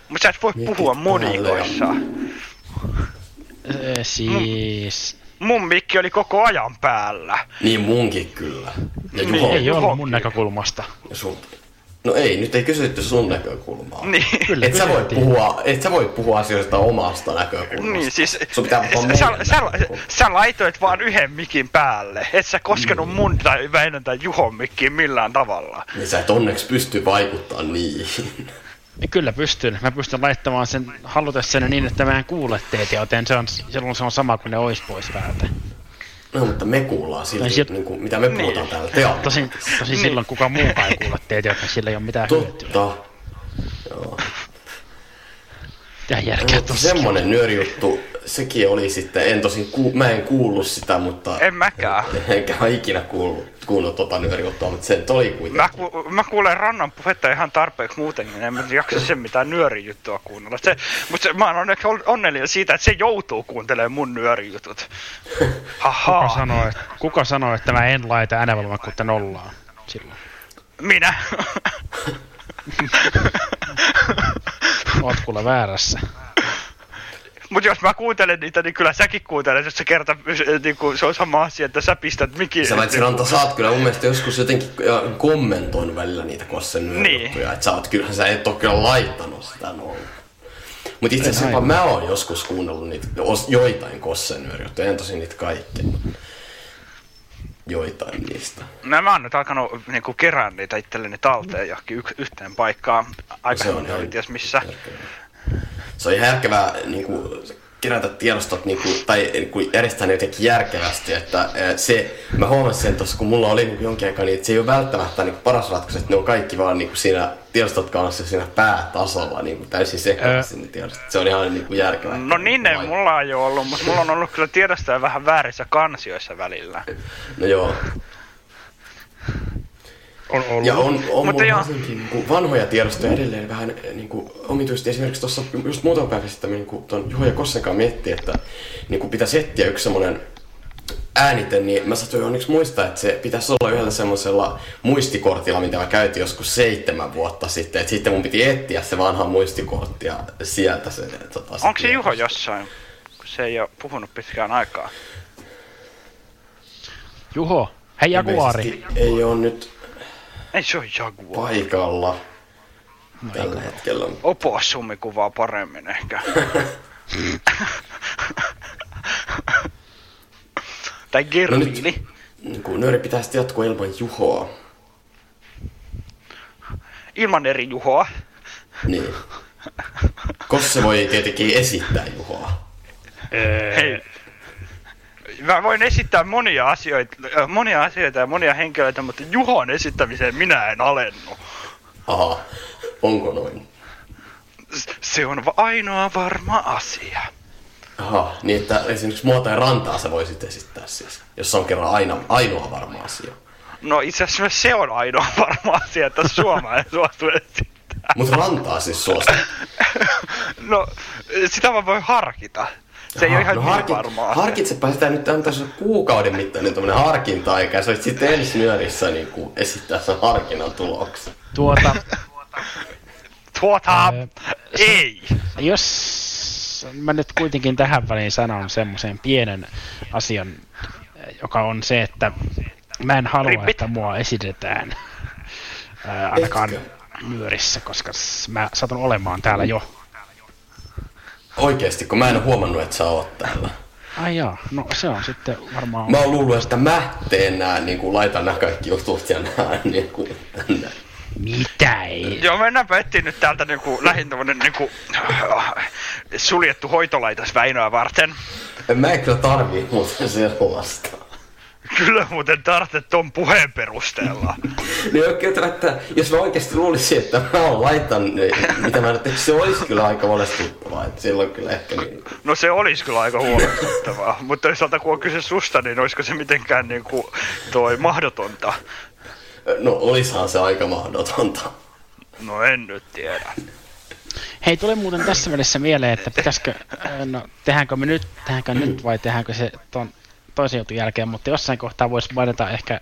Mutta sä et voi Mikit puhua päälle monikoissa. Öö, siis... Mun mikki oli koko ajan päällä. niin munkin kyllä. Ja Niin, Juho, Ei Juho- ollut mun näkökulmasta. ja sun. No ei, nyt ei kysytty sun näkökulmaa. Niin. Kyllä Et sä, voi puhua, et sä voi puhua asioista omasta näkökulmasta. Niin, siis Sun pitää puhua sä, sä, sä laitoit vaan yhden mikin päälle. Et sä koskenut Mm. mun tai Väinön tai Juhon mikkiin millään tavalla. Niin sä et onneksi pysty vaikuttaa niihin. Niin Kyllä pystyn. Mä pystyn laittamaan sen halutessani niin, että mä en kuule teitä, joten se on, silloin se on sama kuin ne ois pois päältä. No, mutta me kuullaan silti, No, sit- niin kuin, mitä me puhutaan täällä teatrissa. Tosin, tosin silloin kukaan muukaan ei kuule teitä, joten sillä ei ole mitään hyötyä. Totta. Joo. Ja järkeä Mutta tossa. semmonen nyörijuttu, sekin oli sitten, en tosin, ku, mä en kuullut sitä, mutta... En mäkään. Enkä mä ikinä kuullut, kuullut tota nyörijuttua, mutta se oli kuitenkin. Mä, ku, mä kuulen rannan puhetta ihan tarpeeksi muutenkin, en mä jaksa sen mitään nyörijuttua kuunnella. Se, mutta se, mä oon onneksi on- onnellinen siitä, että se joutuu kuuntelemaan mun nyörijutut. Kuka Haha, sanoo, että, kuka sanoo, että mä en laita äänevalmakkuutta nollaan silloin? minä. Oot kuule väärässä. Mutta jos mä kuuntelen niitä, niin kyllä säkin kuuntelet, jos se kerta, niin kuin, se on sama asia, että sä pistät mikin. Sä Väitsi Ranta, sä oot kyllä mun mielestä joskus jotenkin ja, kommentoinut välillä niitä Kossen Niin. nyörijuttuja. Että sä oot kyllä, sä et oo kyllä laittanut sitä noin. Mutta itse asiassa mä oon joskus kuunnellut niitä, os- joitain Kossen nyörijuttuja, en tosin niitä kaikkia. mutta Joitain niistä. No mä oon nyt alkanut niinku kerään niitä itselleni talteen johonkin yhteen paikkaan. Aikaisemmin ihan oli ties missä. järkevää. Se on ihan järkevää niin kuin, kerätä tiedostot niin kuin, tai niin kuin, järjestää ne jotenkin järkevästi. Että, eh, se, mä huomasin sen tuossa, kun mulla oli niin kuin, jonkin aikaa, niin että se ei ole välttämättä niin kuin, paras ratkaisu, että ne on kaikki vaan niin kuin, siinä tiedostot kanssa siinä päätasolla niin kuin, täysin sekaisin ne tiedostot. Se on ihan niin kuin, järkevää. No niin ei mulla ei ole ollut, mutta mulla on ollut kyllä tiedostoja vähän väärissä kansioissa välillä. No joo. On ollut. Ja on, on Mutta varsinkin niin kuin vanhoja tiedostoja edelleen vähän niin kuin, omituisesti. Esimerkiksi tuossa just muutama päivä sitten niin kuin, ton Juho ja Kossen kanssa miettii, että niin kuin pitäisi etsiä yksi semmoinen äänite, niin mä satuin onneksi muistaa, että se pitäisi olla yhdellä semmoisella muistikortilla, mitä mä käytin joskus seitsemän vuotta sitten. Et sitten mun piti etsiä se vanha muistikortti ja sieltä se... Tota, Onko se Juho jossain? Kun se ei ole puhunut pitkään aikaa. Juho, hei Jaguari. Ei ole nyt Ei se ole Jaguar. paikalla tällä hetkellä. Opossumi kuvaa paremmin ehkä. tai Gervili. Niin kuin, nööri pitäisi jatkua ilman Juhoa. Ilman eri Juhoa. Niin. Kosse voi tietenkin esittää Juhoa. Hei. Mä voin esittää monia asioita, äh, monia asioita ja monia henkilöitä, mutta Juhon esittämiseen minä en alennu. Aha, onko noin? Se on ainoa varma asia. Aha, niin että esimerkiksi mua tai rantaa sä voisit esittää siis, jos se on kerran aina, ainoa varma asia. No itse asiassa myös se on ainoa varma asia, että Suoma ei suostu esittää. Mutta rantaa siis suosta. No, sitä mä voi harkita. Se ei ole ihan no niin harki, varmaa. harkitsepa sitä nyt antaa sulle kuukauden mittainen tämmönen harkinta-aika ja sä olit sitten ensi nyörissä niin kuin esittää sen harkinnan tuloksen. Tuota, Tuota, ei. jos mä nyt kuitenkin tähän väliin sanon semmoisen pienen asian, joka on se, että mä en halua, Rippit. että mua esitetään ää, ainakaan Etkö? nyörissä, koska mä satun olemaan täällä jo. Oikeesti, kun mä en ole huomannut, että sä oot täällä. Ai jaa, no se on sitten varmaan... Mä oon luullut, että mä teen nää, niin kuin laitan nämä kaikki jutut ja nää niin kuin tänne. Mitä ei? Joo, mennäänpä etsiä nyt täältä niinku, lähin tämmönen niinku, suljettu hoitolaitos Väinöä varten. Mä en kyllä tarvii muuten sellaista. Kyllä muuten tarvitset ton puheen perusteella. Niin oikein, että jos mä oikeesti luulisin, että mä oon laittanut, niin mitä mä nyt se olisi kyllä aika huolestuttavaa. Että silloin kyllä ehkä niin... No se olisi kyllä aika huolestuttavaa, mutta toisaalta kun on kyse susta, niin olisiko se mitenkään niinku toi mahdotonta? No olishan se aika mahdotonta. No en nyt tiedä. Hei, tuli muuten tässä välissä mieleen, että pitäisikö, no tehdäänkö me nyt, tehdäänkö nyt vai tehdäänkö se ton toisen jutun jälkeen, mutta jossain kohtaa voisi mainita ehkä,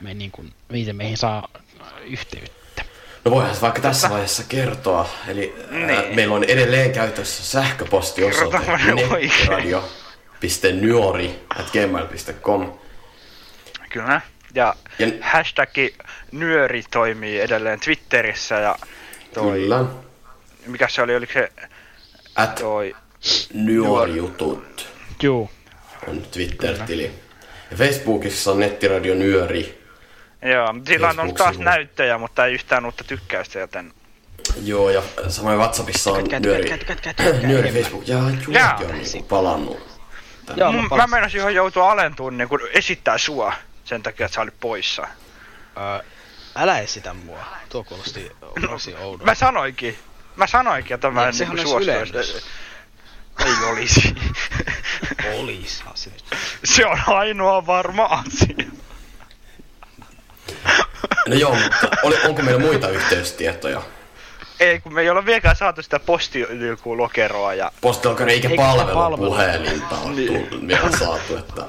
me niin kuin, miten meihin saa yhteyttä. No voihan vaikka tässä vaiheessa kertoa. Eli ää, Niin. meillä on edelleen käytössä sähköpostiosoite nettiradio.nyori.gmail.com Kyllä. Ja, Ja- hashtag nyöri toimii edelleen Twitterissä ja toi, Kyllä. mikä se oli, oliko se At toi, nyörijutut Juu, on Twitter-tili. Ja Facebookissa on nettiradio nyöri. joo, mutta sillä on ollut taas näyttöjä, mutta ei yhtään uutta tykkäystä, joten Joo, ja samoin WhatsAppissa on nyöri, nyöri. Facebook. Ja Jaa. Julikin on niinku palannut. Joo, Mun- mä, mä meinasin johon joutua alentuun niin kun esittää sua sen takia, että sä olit poissa. älä esitä mua. Tuo kuulosti tosi oudolta. Mä sanoinkin. Mä sanoinkin, että mä Niin, en suostuisi. ylennys. Ei olisi. Olishan se se on ainoa varma asia. No joo, mutta oli, onko meillä muita yhteystietoja? Ei, kun me ei olla vieläkään saatu sitä postilokeroa ja... Postilokari eikä Eikä sitä palvelupuhelinta ole Niin. tullut vielä saatu, että...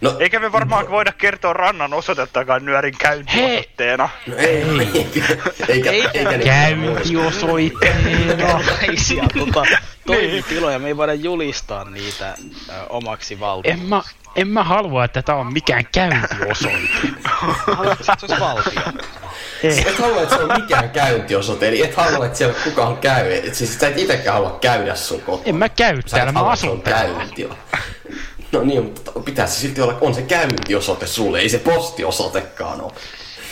No, Eikä me varmaan voida kertoa rannan osoitettakaan nyörin käyntiosoitteena. no ei, eikä, eikä, eikä, eikä käyntiosoitteena. Erilaisia tota, toimitiloja, me ei voida julistaa niitä ö, omaksi En valtioksi. mä, en mä halua, että tää on mikään käyntiosoite. Haluatko, että se olisi valtio? Ei. Et halua, että se on mikään käyntiosoite, eli et halua, että siellä kukaan käy. Et siis sä et itekään halua käydä sun kotona. En mä käy täällä, et mä halua, että se asun on täällä. No niin, mutta pitää se silti olla, on se käyntiosoite sulle, ei se postiosoitekaan ole.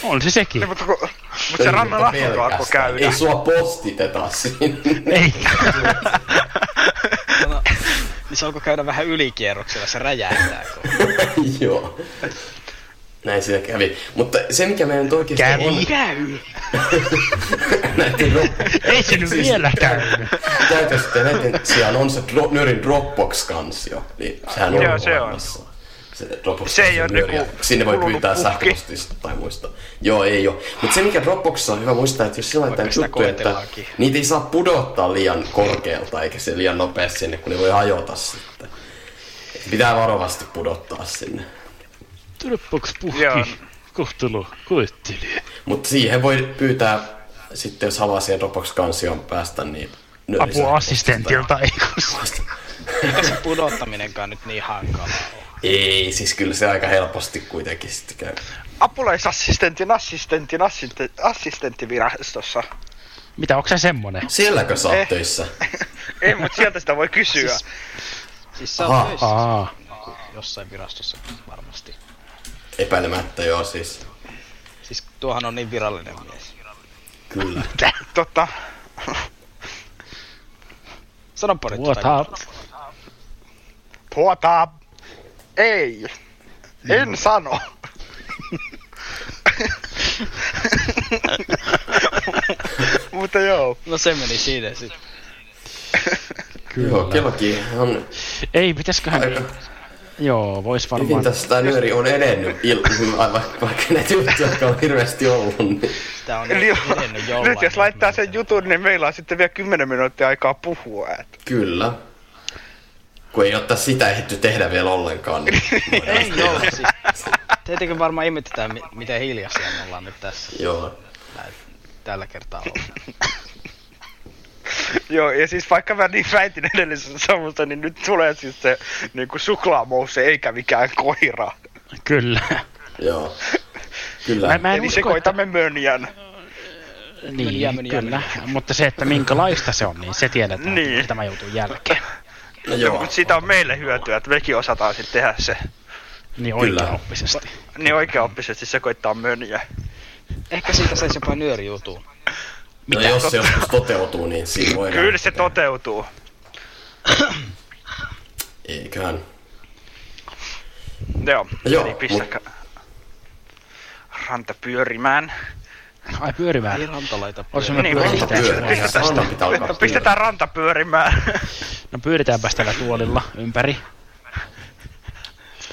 On se sekin. Niin, mutta, kun, mutta se rannan alkoi pelkästään. käydä. Ei sua postiteta sinne. Ei. No, niin se alkoi käydä vähän ylikierroksella, se räjähtää. Joo. Näin siinä kävi. Mutta se, mikä meidän nyt oikeasti Kävi. on Käy! näiden dro- Ei se nyt vielä käynyt. käytössä ja näiden sijaan on se dro- Nyrin Dropbox-kansio. Niin sehän on Joo, se on. Se, Dropbox Se ei ole niinku Sinne voi pyytää sähköpostista tai muista. Joo, ei oo. Mutta se mikä Dropboxissa on hyvä muistaa, että jos sillä laittaa sitä juttuja, että niitä ei saa pudottaa liian korkealta eikä se liian nopeasti sinne, kun ne voi hajota sitten. Pitää varovasti pudottaa sinne. Dropbox Joo. puhki. Kohtelu koetteli. Mutta siihen voi pyytää sitten, jos haluaa siihen Dropbox-kansioon päästä, niin... Apua assistentilta, ei Eikä se pudottaminenkaan nyt niin hankalaa. Ei, siis kyllä se aika helposti kuitenkin sitten käy. Apulaisassistentin assistentin assisten, assistenttivirastossa. Mitä, onko se semmonen? Sielläkö sä oot Eh. töissä? Ei, mutta sieltä sitä voi kysyä. Siis- Siis sä Aha. oot töissä jossain virastossa varmasti. Epäilemättä joo siis. Siis tuohan on niin virallinen mies. Kyllä. Totta. Nyt What jotain. up? Tuota... Ei. En sano. mutta joo. No se meni siinä sitten. Joo, kellokin on Ei, pitäisköhän... aika... Joo, vois Hyvin varmaan... tässä tämä nyöri on edennyt, il- vaikka, vaikka näitä juttuja jotka on hirveästi ollut. Niin. Sitä on Eli edennyt jollain. nyt jos laittaa sen jutun, niin meillä on sitten vielä 10 minuuttia aikaa puhua. Et. Kyllä. Kun ei ottaa sitä ehditty tehdä vielä ollenkaan. Niin Ei joo, siis, tietenkin varmaan ihmetetään, mi- miten hiljaisia me ollaan nyt tässä Joo. tällä kertaa ollut. Joo, ja siis vaikka mä niin väitin edellisessä samusta, niin nyt tulee siis se niin kuin suklaamouse eikä mikään koira. Kyllä. Joo. Kyllä. Mä, mä Eli usko, että... sekoitamme mönjän. Niin, Meniä, meniä, kyllä. meniä. Mutta se, että minkälaista se on, niin se tiedetään, Niin. niin. tämä joutuu jälkeen. No Joo, mutta siitä on meille hyötyä, että mekin osataan sitten tehdä se. Niin oikeaoppisesti. Niin oikeaoppisesti sekoittaa mönjä. Ehkä siitä saisi jopa nyöri jutun. No jos se joskus toteutuu, niin siinä voidaan. Kyllä se toteutuu. Eiköhän. Joo, Joo, eli pistäkää ranta pyörimään. Ai pyörimään. Ei rantalaita Olisi pyöriä. me Niin, pyörii. pyöritetään. Pistetään, sitä, pistetään ranta pyörimään. No pyöritäänpäs tällä tuolilla ympäri.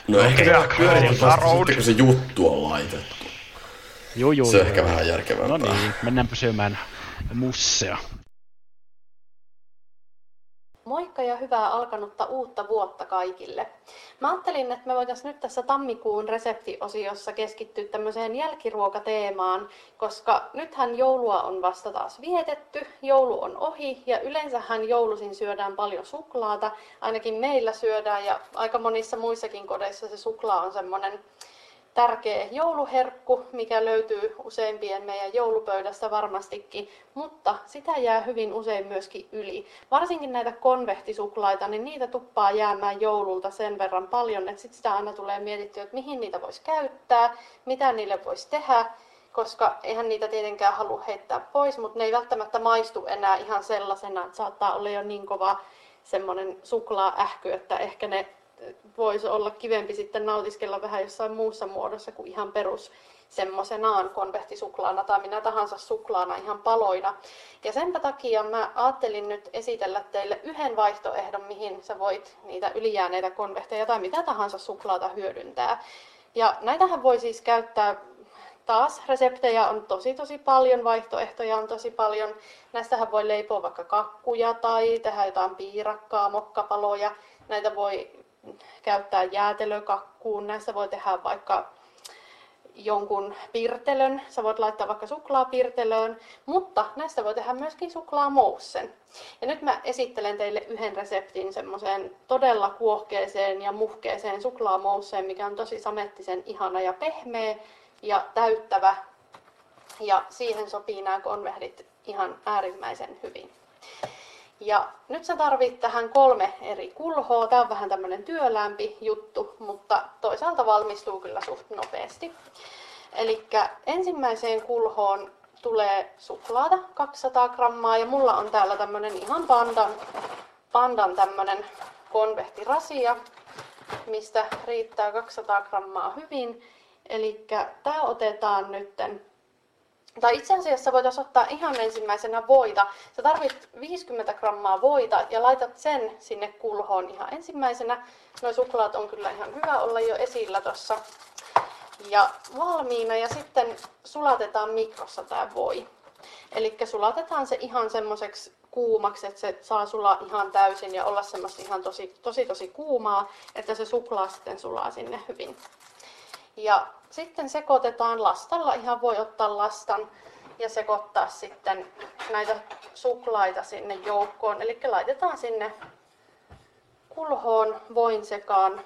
No ehkä Okei, okay, around. sitten, kun se juttu on laitettu. Joo, joo. Se on joo. ehkä vähän järkevämpää. No niin, mennäänpä syömään mussea. Moikka ja hyvää alkanutta uutta vuotta kaikille. Mä ajattelin, että me voitaisiin nyt tässä tammikuun reseptiosiossa keskittyä tämmöiseen jälkiruokateemaan, koska nythän joulua on vasta taas vietetty, joulu on ohi ja yleensähän joulusin syödään paljon suklaata, ainakin meillä syödään ja aika monissa muissakin kodeissa se suklaa on semmoinen tärkeä jouluherkku, mikä löytyy useimpien meidän joulupöydästä varmastikin, mutta sitä jää hyvin usein myöskin yli. Varsinkin näitä konvehtisuklaita, niin niitä tuppaa jäämään joululta sen verran paljon, että sit sitä aina tulee mietittyä, että mihin niitä voisi käyttää, mitä niille voisi tehdä, koska eihän niitä tietenkään halua heittää pois, mutta ne ei välttämättä maistu enää ihan sellaisena, että saattaa olla jo niin kova semmoinen suklaa-ähky, että ehkä ne voisi olla kivempi sitten nautiskella vähän jossain muussa muodossa kuin ihan perus semmoisenaan konvehtisuklaana tai minä tahansa suklaana ihan paloina. Ja sen takia mä ajattelin nyt esitellä teille yhden vaihtoehdon, mihin sä voit niitä ylijääneitä konvehteja tai mitä tahansa suklaata hyödyntää. Ja näitähän voi siis käyttää taas reseptejä on tosi tosi paljon, vaihtoehtoja on tosi paljon. Näistähän voi leipoa vaikka kakkuja tai tehdä jotain piirakkaa, mokkapaloja. Näitä voi käyttää jäätelökakkuun, näistä voi tehdä vaikka jonkun pirtelön, sä voit laittaa vaikka suklaapirtelöön, mutta näistä voi tehdä myöskin suklaamoussen. Ja nyt mä esittelen teille yhden reseptin semmoiseen todella kuohkeeseen ja muhkeeseen suklaamousseen, mikä on tosi samettisen ihana ja pehmeä ja täyttävä. Ja siihen sopii nämä konvehdit ihan äärimmäisen hyvin. Ja nyt sä tarvit tähän kolme eri kulhoa. Tää on vähän tämmönen työlämpi juttu, mutta toisaalta valmistuu kyllä suht nopeasti. Eli ensimmäiseen kulhoon tulee suklaata 200 grammaa ja mulla on täällä tämmönen ihan pandan, pandan tämmönen konvehtirasia, mistä riittää 200 grammaa hyvin. Eli tää otetaan nytten tai itse asiassa voitaisiin ottaa ihan ensimmäisenä voita. Sä tarvit 50 grammaa voita ja laitat sen sinne kulhoon ihan ensimmäisenä. Nuo suklaat on kyllä ihan hyvä olla jo esillä tossa. Ja valmiina ja sitten sulatetaan mikrossa tämä voi. Eli sulatetaan se ihan semmoiseksi kuumaksi, että se saa sulaa ihan täysin ja olla semmoista ihan tosi, tosi tosi kuumaa, että se suklaa sitten sulaa sinne hyvin. Ja sitten sekoitetaan lastalla, ihan voi ottaa lastan ja sekoittaa sitten näitä suklaita sinne joukkoon. Eli laitetaan sinne kulhoon voin sekaan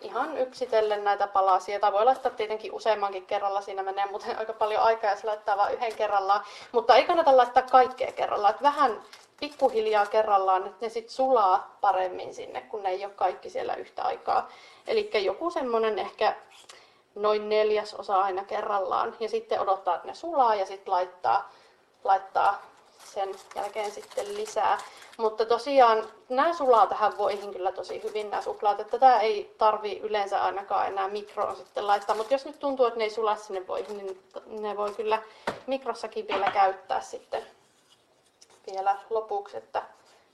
ihan yksitellen näitä palasia. Tai voi laittaa tietenkin useammankin kerralla, siinä menee muuten aika paljon aikaa, jos laittaa vain yhden kerrallaan. Mutta ei kannata laittaa kaikkea kerrallaan, että vähän pikkuhiljaa kerrallaan, että ne sitten sulaa paremmin sinne, kun ne ei ole kaikki siellä yhtä aikaa. Eli joku semmonen ehkä noin neljäs osa aina kerrallaan ja sitten odottaa, että ne sulaa ja sitten laittaa, laittaa sen jälkeen sitten lisää. Mutta tosiaan nämä sulaa tähän voihin kyllä tosi hyvin nämä suklaat, että tätä ei tarvi yleensä ainakaan enää mikroon sitten laittaa. Mutta jos nyt tuntuu, että ne ei sula sinne voihin, niin ne voi kyllä mikrossakin vielä käyttää sitten vielä lopuksi, että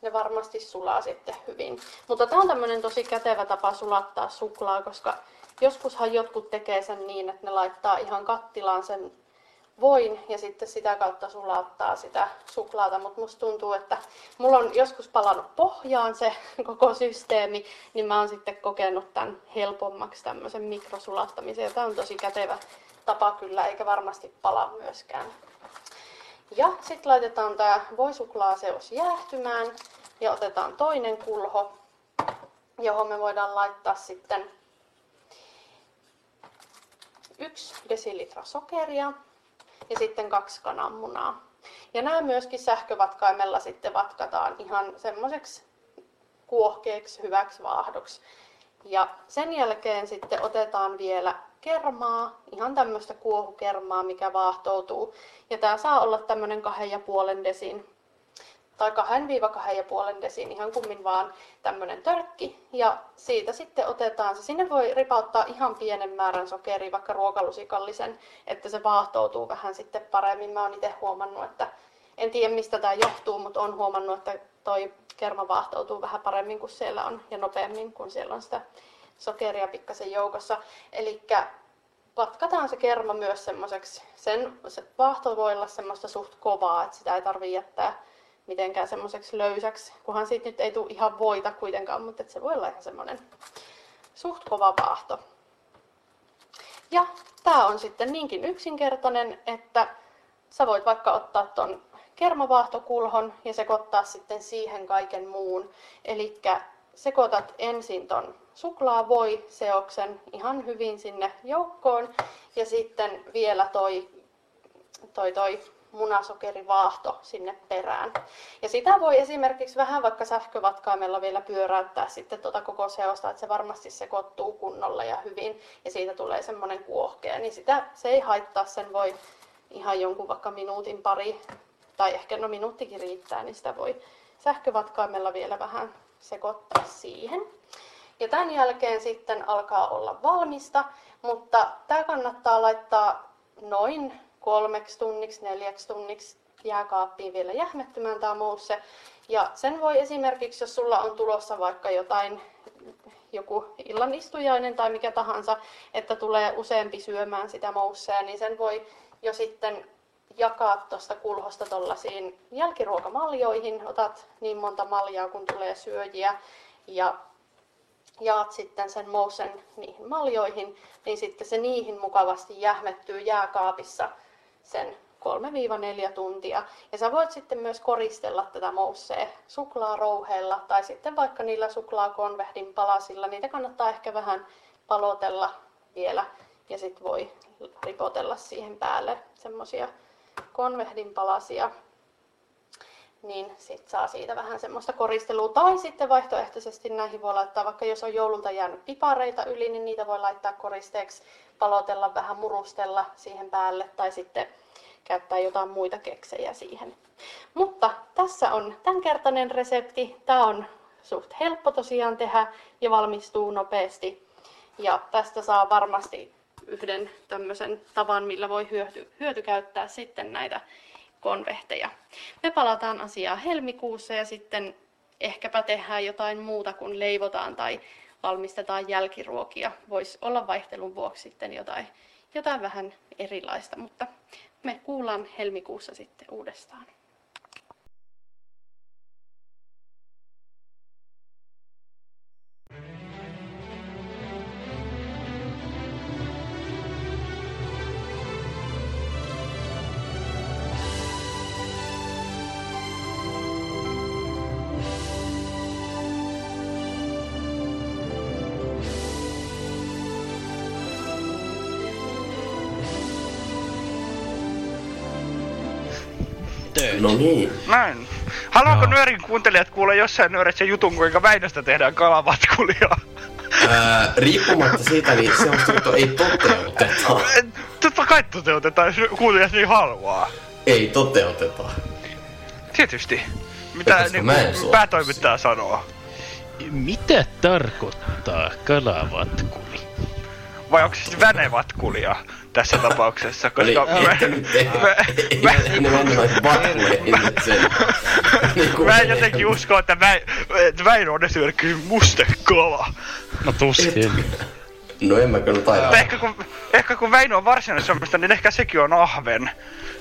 ne varmasti sulaa sitten hyvin. Mutta tämä on tämmöinen tosi kätevä tapa sulattaa suklaa, koska joskushan jotkut tekee sen niin, että ne laittaa ihan kattilaan sen voin ja sitten sitä kautta sulattaa sitä suklaata, mutta musta tuntuu, että mulla on joskus palannut pohjaan se koko systeemi, niin mä oon sitten kokenut tämän helpommaksi tämmöisen mikrosulattamisen tämä on tosi kätevä tapa kyllä, eikä varmasti pala myöskään. Ja sitten laitetaan tämä voisuklaaseos jäähtymään ja otetaan toinen kulho, johon me voidaan laittaa sitten yksi desilitra sokeria ja sitten kaksi kananmunaa. Ja nämä myöskin sähkövatkaimella sitten vatkataan ihan semmoiseksi kuohkeeksi, hyväksi vaahdoksi. Ja sen jälkeen sitten otetaan vielä kermaa, ihan tämmöistä kuohukermaa, mikä vaahtoutuu. Ja tämä saa olla tämmöinen kahden ja puolen desin tai 2-2,5 desin, ihan kummin vaan tämmöinen törkki. Ja siitä sitten otetaan se, sinne voi ripauttaa ihan pienen määrän sokeria, vaikka ruokalusikallisen, että se vaahtoutuu vähän sitten paremmin. Mä oon itse huomannut, että en tiedä mistä tämä johtuu, mutta on huomannut, että toi kerma vaahtoutuu vähän paremmin kuin siellä on ja nopeammin, kun siellä on sitä sokeria pikkasen joukossa. Eli vatkataan se kerma myös semmoiseksi, sen se vaahto voi olla semmoista suht kovaa, että sitä ei tarvitse jättää mitenkään semmoiseksi löysäksi, kunhan siitä nyt ei tule ihan voita kuitenkaan, mutta se voi olla ihan semmoinen suht kova vaahto. Ja tämä on sitten niinkin yksinkertainen, että sä voit vaikka ottaa ton kermavaahtokulhon ja sekoittaa sitten siihen kaiken muun. Eli sekoitat ensin ton suklaavoi-seoksen ihan hyvin sinne joukkoon ja sitten vielä toi, toi, toi munasokerivaahto sinne perään. Ja sitä voi esimerkiksi vähän vaikka sähkövatkaimella vielä pyöräyttää sitten tuota koko seosta, että se varmasti sekoittuu kunnolla ja hyvin ja siitä tulee semmoinen kuohkea. Niin sitä, se ei haittaa, sen voi ihan jonkun vaikka minuutin pari tai ehkä no minuuttikin riittää, niin sitä voi sähkövatkaimella vielä vähän sekoittaa siihen. Ja tämän jälkeen sitten alkaa olla valmista, mutta tämä kannattaa laittaa noin kolmeksi tunniksi, neljäksi tunniksi jääkaappiin vielä jähmettymään tämä mousse. Ja sen voi esimerkiksi, jos sulla on tulossa vaikka jotain, joku illanistujainen tai mikä tahansa, että tulee useampi syömään sitä moussea, niin sen voi jo sitten jakaa tuosta kulhosta tuollaisiin jälkiruokamaljoihin. Otat niin monta maljaa, kun tulee syöjiä ja jaat sitten sen moussen niihin maljoihin, niin sitten se niihin mukavasti jähmettyy jääkaapissa sen 3-4 tuntia. Ja sä voit sitten myös koristella tätä moussea suklaarouheella tai sitten vaikka niillä suklaakonvehdin palasilla. Niitä kannattaa ehkä vähän palotella vielä ja sitten voi ripotella siihen päälle semmosia konvehdin palasia niin sit saa siitä vähän semmoista koristelua. Tai sitten vaihtoehtoisesti näihin voi laittaa, vaikka jos on joululta jäänyt pipareita yli, niin niitä voi laittaa koristeeksi, palotella, vähän murustella siihen päälle tai sitten käyttää jotain muita keksejä siihen. Mutta tässä on tämänkertainen resepti. Tämä on suht helppo tosiaan tehdä ja valmistuu nopeasti. Ja tästä saa varmasti yhden tämmöisen tavan, millä voi hyöty, hyötykäyttää sitten näitä konvehteja. Me palataan asiaan helmikuussa ja sitten ehkäpä tehdään jotain muuta kuin leivotaan tai valmistetaan jälkiruokia. Voisi olla vaihtelun vuoksi sitten jotain, jotain vähän erilaista, mutta me kuullaan helmikuussa sitten uudestaan. No niin. Näin. Haluaako Joo. nyörin kuuntelijat kuulla jossain nyörissä jutun, kuinka Väinöstä tehdään kalavatkulia? Ää, riippumatta siitä, niin se on juttu ei toteuteta. Totta kai toteutetaan, jos kuuntelijat niin haluaa. Ei toteuteta. Tietysti. Mitä Koska niin mä en suostu päätoimittaja sanoo? Mitä tarkoittaa kalavatkuli? Vai onko se sitten vänevatkulija tässä tapauksessa? Eli Koska ehkä nyt ei, ei, ei ne enemmän vatkuleihin sen. Niin kuin- mä en jotenkin usko, että mä, Väinö on esimerkiksi mustekala. No tuskin. No en mä kyllä taida. Mutta ehkä kun, ehkä kun Väinö on varsinainen Suomesta, niin ehkä sekin on ahven.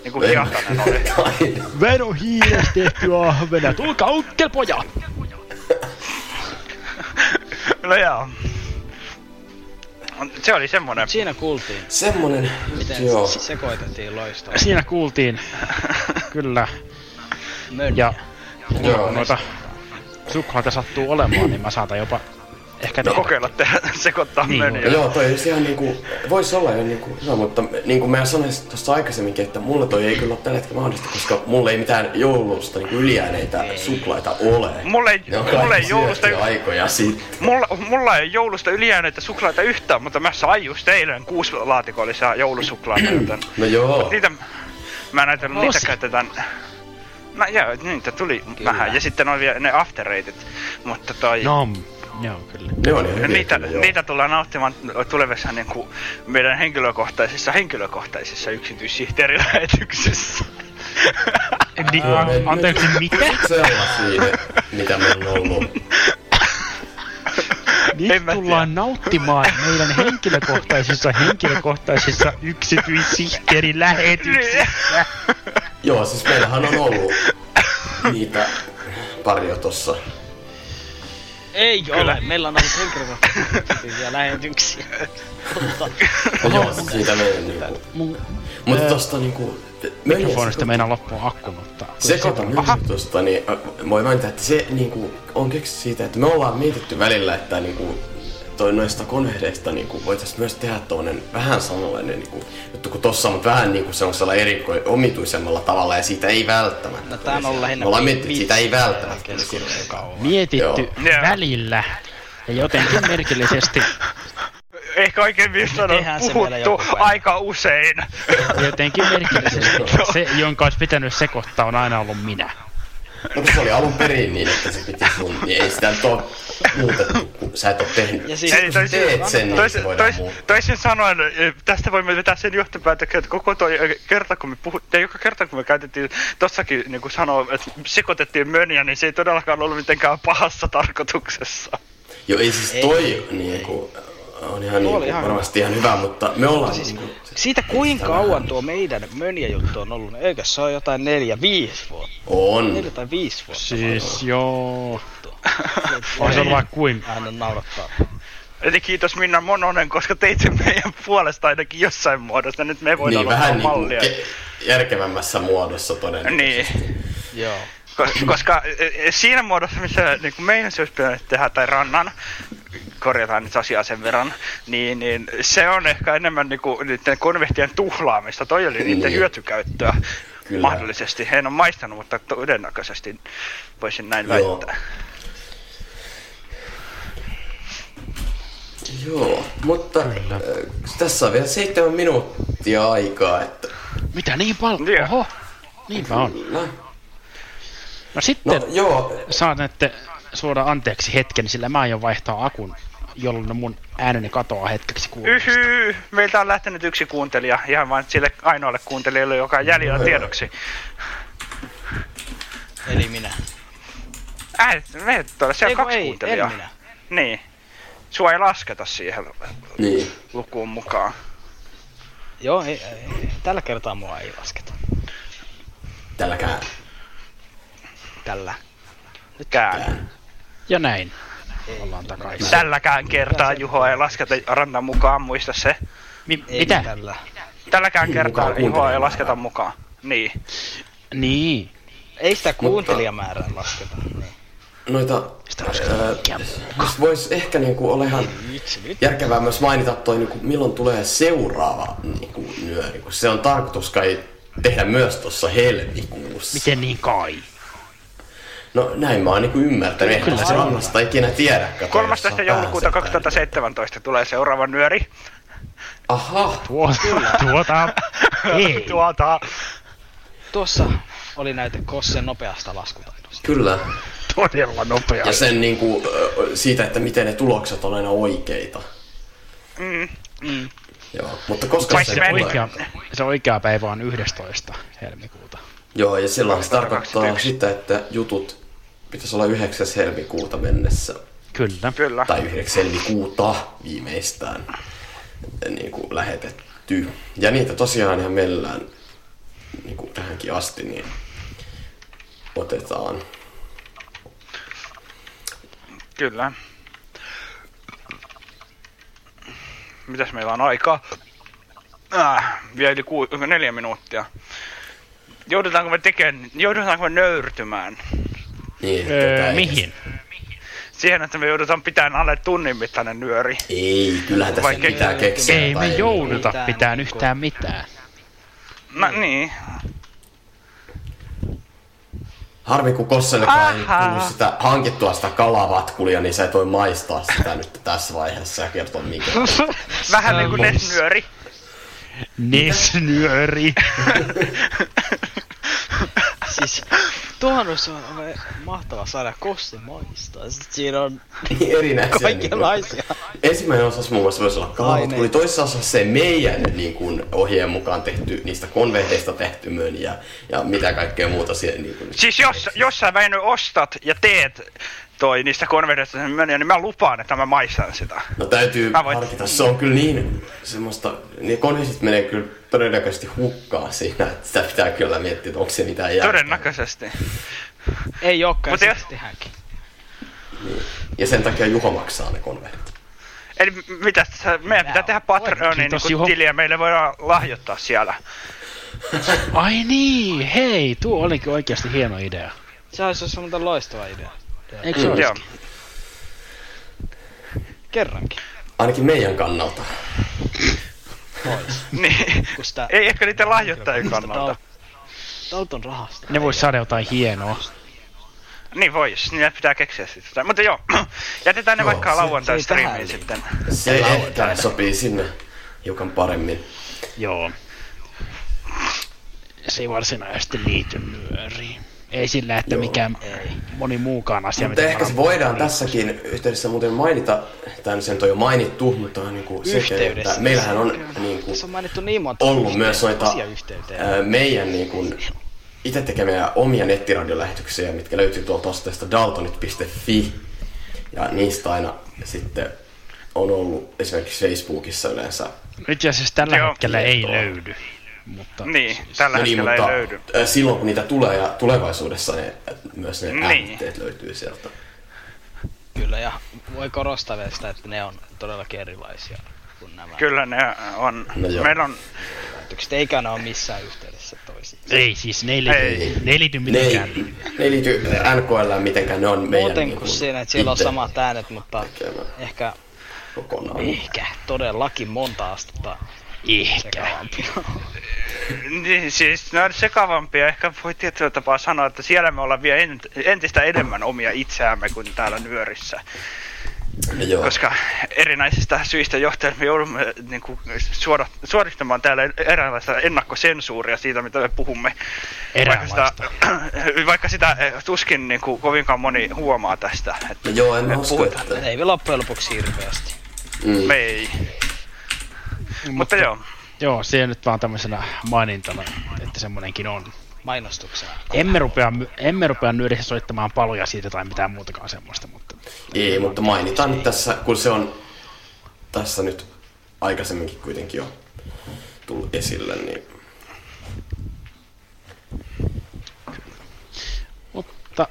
Niin kuin Hietanen oli. Veno hiilestä tehty ahvena. Tulkaa ukkelpojat! No joo. Se oli semmonen. Siinä kuultiin, Semmonen, miten joo. se sekoitettiin loistavasti. Siinä kuultiin. Kyllä. Mönjä. Ja Joo. noita suklaata sattuu olemaan, niin mä saatan jopa ehkä No, tehdä. kokeilla tehdä sekoittaa Niin, möniä. joo, toi olisi ihan niinku, voisi olla jo niinku hyvä, mutta niin kuin mä sanoin tuossa aikaisemminkin, että mulle toi ei kyllä ole tällä hetkellä mahdollista, koska mulla ei mitään joulusta niinku ylijääneitä suklaita ole. Mulla ei, mulla ei joulusta, aikoja sitten. mulla, mulla ei joulusta ylijääneitä suklaita yhtään, mutta mä sain just eilen kuusi laatikollisia joulusuklaata, joten No joo. niitä, mä en ajatellut, niitä käytetään No joo, niitä tuli Kyllä. vähän. Ja sitten on vielä ne afterrateit. Mutta toi... No, joo kyllä. Ne on ihan niitä, kyllä, niitä tullaan nauttimaan tulevissa niin kuin meidän henkilökohtaisissa henkilökohtaisissa yksityissihteerilähetyksissä. Ni, an, anteeksi, mitä? Sellaisia, mitä meillä on ollut. Mä tullaan nauttimaan meidän henkilökohtaisissa henkilökohtaisissa yksityissihteerilähetyksissä. Joo, siis meillähän on ollut niitä pari jo tossa. Ei ole, meillä on ollut henkilökohtaisia lähetyksiä. Mutta joo, siitä meidän niinku. Mutta tosta niinku... mikrofonista meinaa loppua akku, mutta... Sekoita tosta, niin äh, voi mainita, että se niinku on keksi siitä, että me ollaan mietitty välillä, että niinku toi noista konvehdeista niinku voitais myös tehdä toinen vähän samanlainen niinku juttu kuin tossa, mutta vähän niinku semmoisella eriko omituisemmalla tavalla ja siitä ei välttämättä. No, tää on ollut lähinnä Me ollaan mietitty, että siitä ei välttämättä. Mietitty Joo. välillä ja jotenkin merkillisesti, Ehkä oikein vielä puhuttu aika usein. jotenkin merkillisesti se, jonka olisi pitänyt sekoittaa, on aina ollut minä. No kun se oli alun perin niin, että se piti sun, niin ei sitä nyt oo muutettu, kun sä et oo tehnyt. Ja siis- kun sä teet sen, niin tois, se voidaan tois, muuttaa. toisin sanoen, eh, tästä voimme vetää sen johtopäätöksen, että koko toi eh, kerta, kun me puhuttiin, joka kerta kun me käytettiin tossakin niin kuin sanoa, että sekoitettiin möniä, niin se ei todellakaan ollut mitenkään pahassa tarkoituksessa. Joo, ei siis toi niinku, on ihan, Tuo oli niinku, ihan varmasti ihan hyvä, mutta me ollaan Siis niinku, siitä kuinka kauan tuo meidän Mönjä-juttu on ollut, niin eikö se ole jotain neljä, viisi vuotta? on. Neljä tai viisi vuotta. Siis joo... On se vaikka kuin... Hän on naurattaa. Eli kiitos Minna Mononen, koska teit sen meidän puolesta ainakin jossain muodossa. Nyt me voidaan Niin, olla vähän niinku mallia. ke- järkevämmässä muodossa todennäköisesti. Niin, Joo. Ko- koska eh, siinä muodossa, missä niin kuin meidän se olisi pitänyt tehdä, tai rannan, korjataan nyt asiaa sen verran, niin, niin se on ehkä enemmän niin kuin, niiden konvehtien tuhlaamista. Toi oli niiden Niin. hyötykäyttöä Kyllä. mahdollisesti. En ole maistanut, mutta todennäköisesti voisin näin Joo. väittää. Joo, mutta äh, tässä on vielä seitsemän minuuttia aikaa, että... Mitä niin paljon? Oho, niinpä on. No, No sitten no joo, saanette suoda anteeksi hetken, sillä mä aion vaihtaa akun, jolloin mun ääneni katoaa hetkeksi kuulumasta. Yhy, meiltä on lähtenyt yksi kuuntelija, ihan vain sille ainoalle kuuntelijalle, joka on jäljellä tiedoksi. Eli minä. Äh, me tuolla, siellä Eiku on kaksi ei, kuuntelijaa. minä. Niin. Sua ei lasketa siihen niin. lukuun mukaan. Joo, ei, ei, tällä kertaa mua ei lasketa. Tälläkään. Tällä. Kään. Ja näin. Ollaan takaisin. Tälläkään kertaa Juho ei lasketa rannan mukaan, muista se. Mi- Ei mitä? Tällä. Tälläkään kertaa Mukaan Juho ei lasketa mukaan. Niin. Niin. Ei sitä kuuntelijamäärää lasketa. Niin. Noita... Äh, jos vois ehkä niinku olla ihan järkevää myös mainita toi, niinku, milloin tulee seuraava niinku, nyöri, kun se on tarkoitus kai tehdä myös tuossa helmikuussa. Miten niin kai? No näin mä oon niinku ymmärtänyt, eihän se rannasta ikinä tiedä. kato, 13. jos on joulukuuta päänsä 2017 tulee seuraava nyöri. Aha, Tuota, tuota, ei. Tuota. tuossa oli näyte Kossen nopeasta laskutaidosta. kyllä. Todella nopea. Ja sen niinku, siitä, että miten ne tulokset on aina oikeita. Mm, Mm. Joo, mutta koska se tulee? Oikea, se oikea päivä on 11. helmikuuta. Joo, ja silloin se tarkoittaa 21. sitä, että jutut pitäisi olla 9. helmikuuta mennessä. Kyllä. Kyllä. Tai 9. helmikuuta viimeistään niin kuin lähetetty. Ja niitä tosiaan ihan mielellään niin kuin tähänkin asti niin otetaan. Kyllä. Mitäs meillä on aikaa? Äh, vielä yli ku, neljä minuuttia. Joudutaanko me tekemään, joudutaanko me nöyrtymään? Niin, Öö, ei- mihin? Siihen, että me joudutaan pitämään alle tunnin mittainen nyöri. Ei, kyllähän tässä Vaikka- pitää keksiä. Ei me jouduta mitään pitää niinku- yhtään mitään. No niin. Harmi, kun Kossellekaan ei tullut sitä hankittua sitä kalavatkulia, niin sä et voi maistaa sitä nyt tässä vaiheessa ja kertoa mikä. Vähän niin kuin Nesnyöri. Nesnyöri. Siis tuohon olisi aivan mahtava saada Kossi maistaa. Sitten siinä on Niin erinäisiä. kaikenlaisia. Niin kuin, ensimmäinen osassa muun muassa voisi olla kalavatkuli, Aineita. toisessa osassa se meidän niin kuin, ohjeen mukaan tehty, niistä konvehdeista tehty mön ja, ja mitä kaikkea muuta siellä. Niin kuin, Siis jos, jos sä Väinö ostat ja teet toi niistä konverteista sen möniä, niin mä lupaan, että mä maistan sitä. No täytyy Mä voin- harkita, se on kyllä niin semmoista, niin konvehtit menee kyllä todennäköisesti hukkaan siinä, että sitä pitää kyllä miettiä, että onko se mitään järkeä. Todennäköisesti. Ei olekaan, Mut ja jos- sitten tehdäänkin. Ja sen takia Juho maksaa ne konvehtit. Eli mitä meidän pitää tehdä Patreonin niin tiliä, meille voidaan lahjoittaa siellä. Ai niin, hei, tuo olikin oikeasti hieno idea. Se olisi muuten loistava idea. Eikö se Joo. olisikin? Kerrankin. Ainakin meidän kannalta. Niin. Kun sitä Ei ehkä niiden lahjoittajien kannalta. Dalton rahasta. Ne vois saada jotain hienoa. Niin vois, niin pitää keksiä sitä. Mutta joo, jätetään ne Joo, vaikka lauantai striimiin liity. sitten. Se ehkä sopii sinne hiukan paremmin. Joo. Se ei varsinaisesti liity nyöriin. Ei sillä, että Joo. mikään moni muukaan asia. Mutta mitä ehkä se voidaan tässäkin yhteydessä muuten mainita, tai sen on jo mainittu, mutta on niin kuin se, että meillähän on niin kuin, Se on mainittu niin monta ollut yhteyttä- myös noita asiayhteyteen. ää, meidän niin kuin, itse tekemiä omia nettiradiolähetyksiä, mitkä löytyy tuolta osoitteesta daltonit.fi. Ja niistä aina sitten on ollut esimerkiksi Facebookissa yleensä. Itse asiassa tällä Joo. hetkellä ei löydy. Mutta Niin, tällä No niin, hetkellä mutta ei löydy. silloin kun niitä tulee ja tulevaisuudessa ne, myös ne Niin. äänitteet löytyy sieltä. Kyllä, ja voi korostaa vielä sitä, että ne on todellakin erilaisia kuin nämä Kyllä ne on. No joo. Meillä on, lähetykset, eikä ne ole missään yhteydessä toisiin. ei siis, ne ei liity, Ei. ne ei liity Ne ei, mitenkään. ne ei liity NKL mitenkään, ne on meidän Muuten niin kuin siinä, että siellä on samat äänet, mutta tekemä ehkä, kokonaan. ehkä todellakin monta astetta Ehkä. niin siis ne on sekavampia. Ehkä voi tietyllä tapaa sanoa, että siellä me ollaan vielä ent- entistä enemmän omia itseämme kuin täällä nyörissä. Joo. Koska erinäisistä syistä johtuen me joudumme niin kuin, suora, suorittamaan täällä eräänlaista ennakkosensuuria siitä, mitä me puhumme. Vaikka sitä, vaikka sitä eh, tuskin niin kuin, kovinkaan moni huomaa tästä. Että No joo, en usko, että... Ei vielä loppujen lopuksi hirveästi. Mm. me ei. Mutta joo. Joo, se nyt vaan tämmöisenä mainintana, että semmonenkin on. Mainostuksena. Emme rupea, emme rupea nyörissä soittamaan paloja siitä tai mitään muutakaan semmoista, mutta Ei, mutta mainitaan nyt tässä, kun se on tässä nyt aikaisemminkin kuitenkin jo tullut esille, niin mutta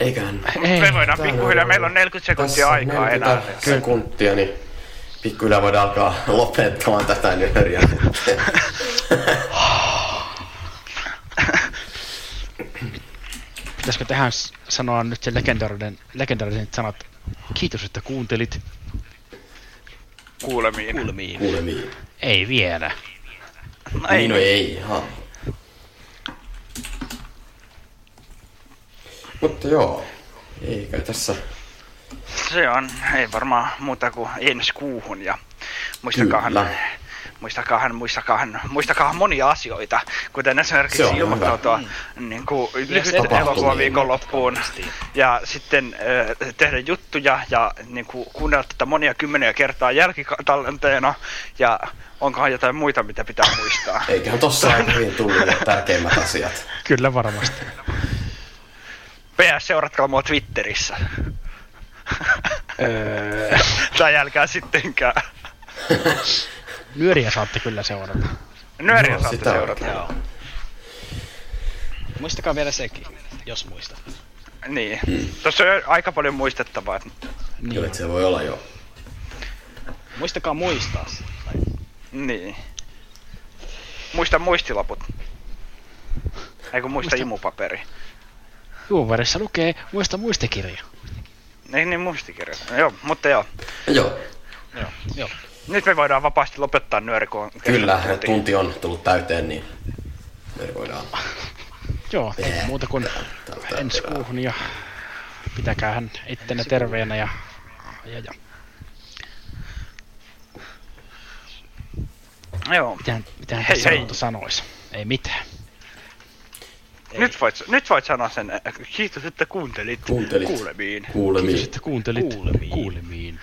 eiköhän ei, Me voidaan pikkuhiljaa, meillä on 40 sekuntia aikaa 40 enää. sekuntia, niin pikkuhiljaa voidaan alkaa lopettamaan tätä nyöriä. pitäisikö tähän sanoa nyt se legendaarinen, legendaarinen sanat, kiitos että kuuntelit, Kuulemiin. Kulmiin. Kuulemiin. ei vielä. No Niin, ei, no ei ihan. Mutta joo, eikä tässä se on, ei varmaan muuta kuin ensi kuuhun ja muistakaahan, Kyllä. muistakaahan, muistakaahan, muistakaahan monia asioita, kuten esimerkiksi ilmoittautua niin kuin lyhyt tapahtumia. elokuva viikonloppuun ja sitten äh, tehdä juttuja ja niin kuin, kuunnella tätä monia kymmeniä kertaa jälkitallenteena ja onkohan jotain muita, mitä pitää muistaa. Eiköhän tossa aika hyvin tullut tärkeimmät asiat. Kyllä varmasti. PS, seuratkaa mua Twitterissä. Öö, tai älkää sittenkään. nyöriä saatte kyllä seurata. Nyöriä Joo, saatte seurata. Joo. Muistakaa vielä sekin, jos muistat. Niin. Tuossa on aika paljon muistettavaa. Kyllä, että se voi olla jo. Muistakaa muistaa se. Niin. Muista muistilaput. Eikö muista Muista- imupaperi? Juuvarissa lukee muista muistikirja. Ei niin muistikirja. Joo, mutta joo. Joo, Joo, joo. Nyt me voidaan vapaasti lopettaa nyöri, kun kyllä, tunti. tunti on tullut täyteen, niin me voidaan Joo, ei muuta kuin ensi kuuhun ja pitäkäähän ittenne terveenä ja, ja, ja Joo. mitähän, mitähän Hei, tässä hei. muuta sanois. Ei mitään. Nyt voit, nyt voit sanoa sen. äh, Kiitos, että kuuntelit. Kuuntelit. Kuulemiin. kuulemiin. Kiitos, että kuuntelit. Kuulemiin. Kuulemiin.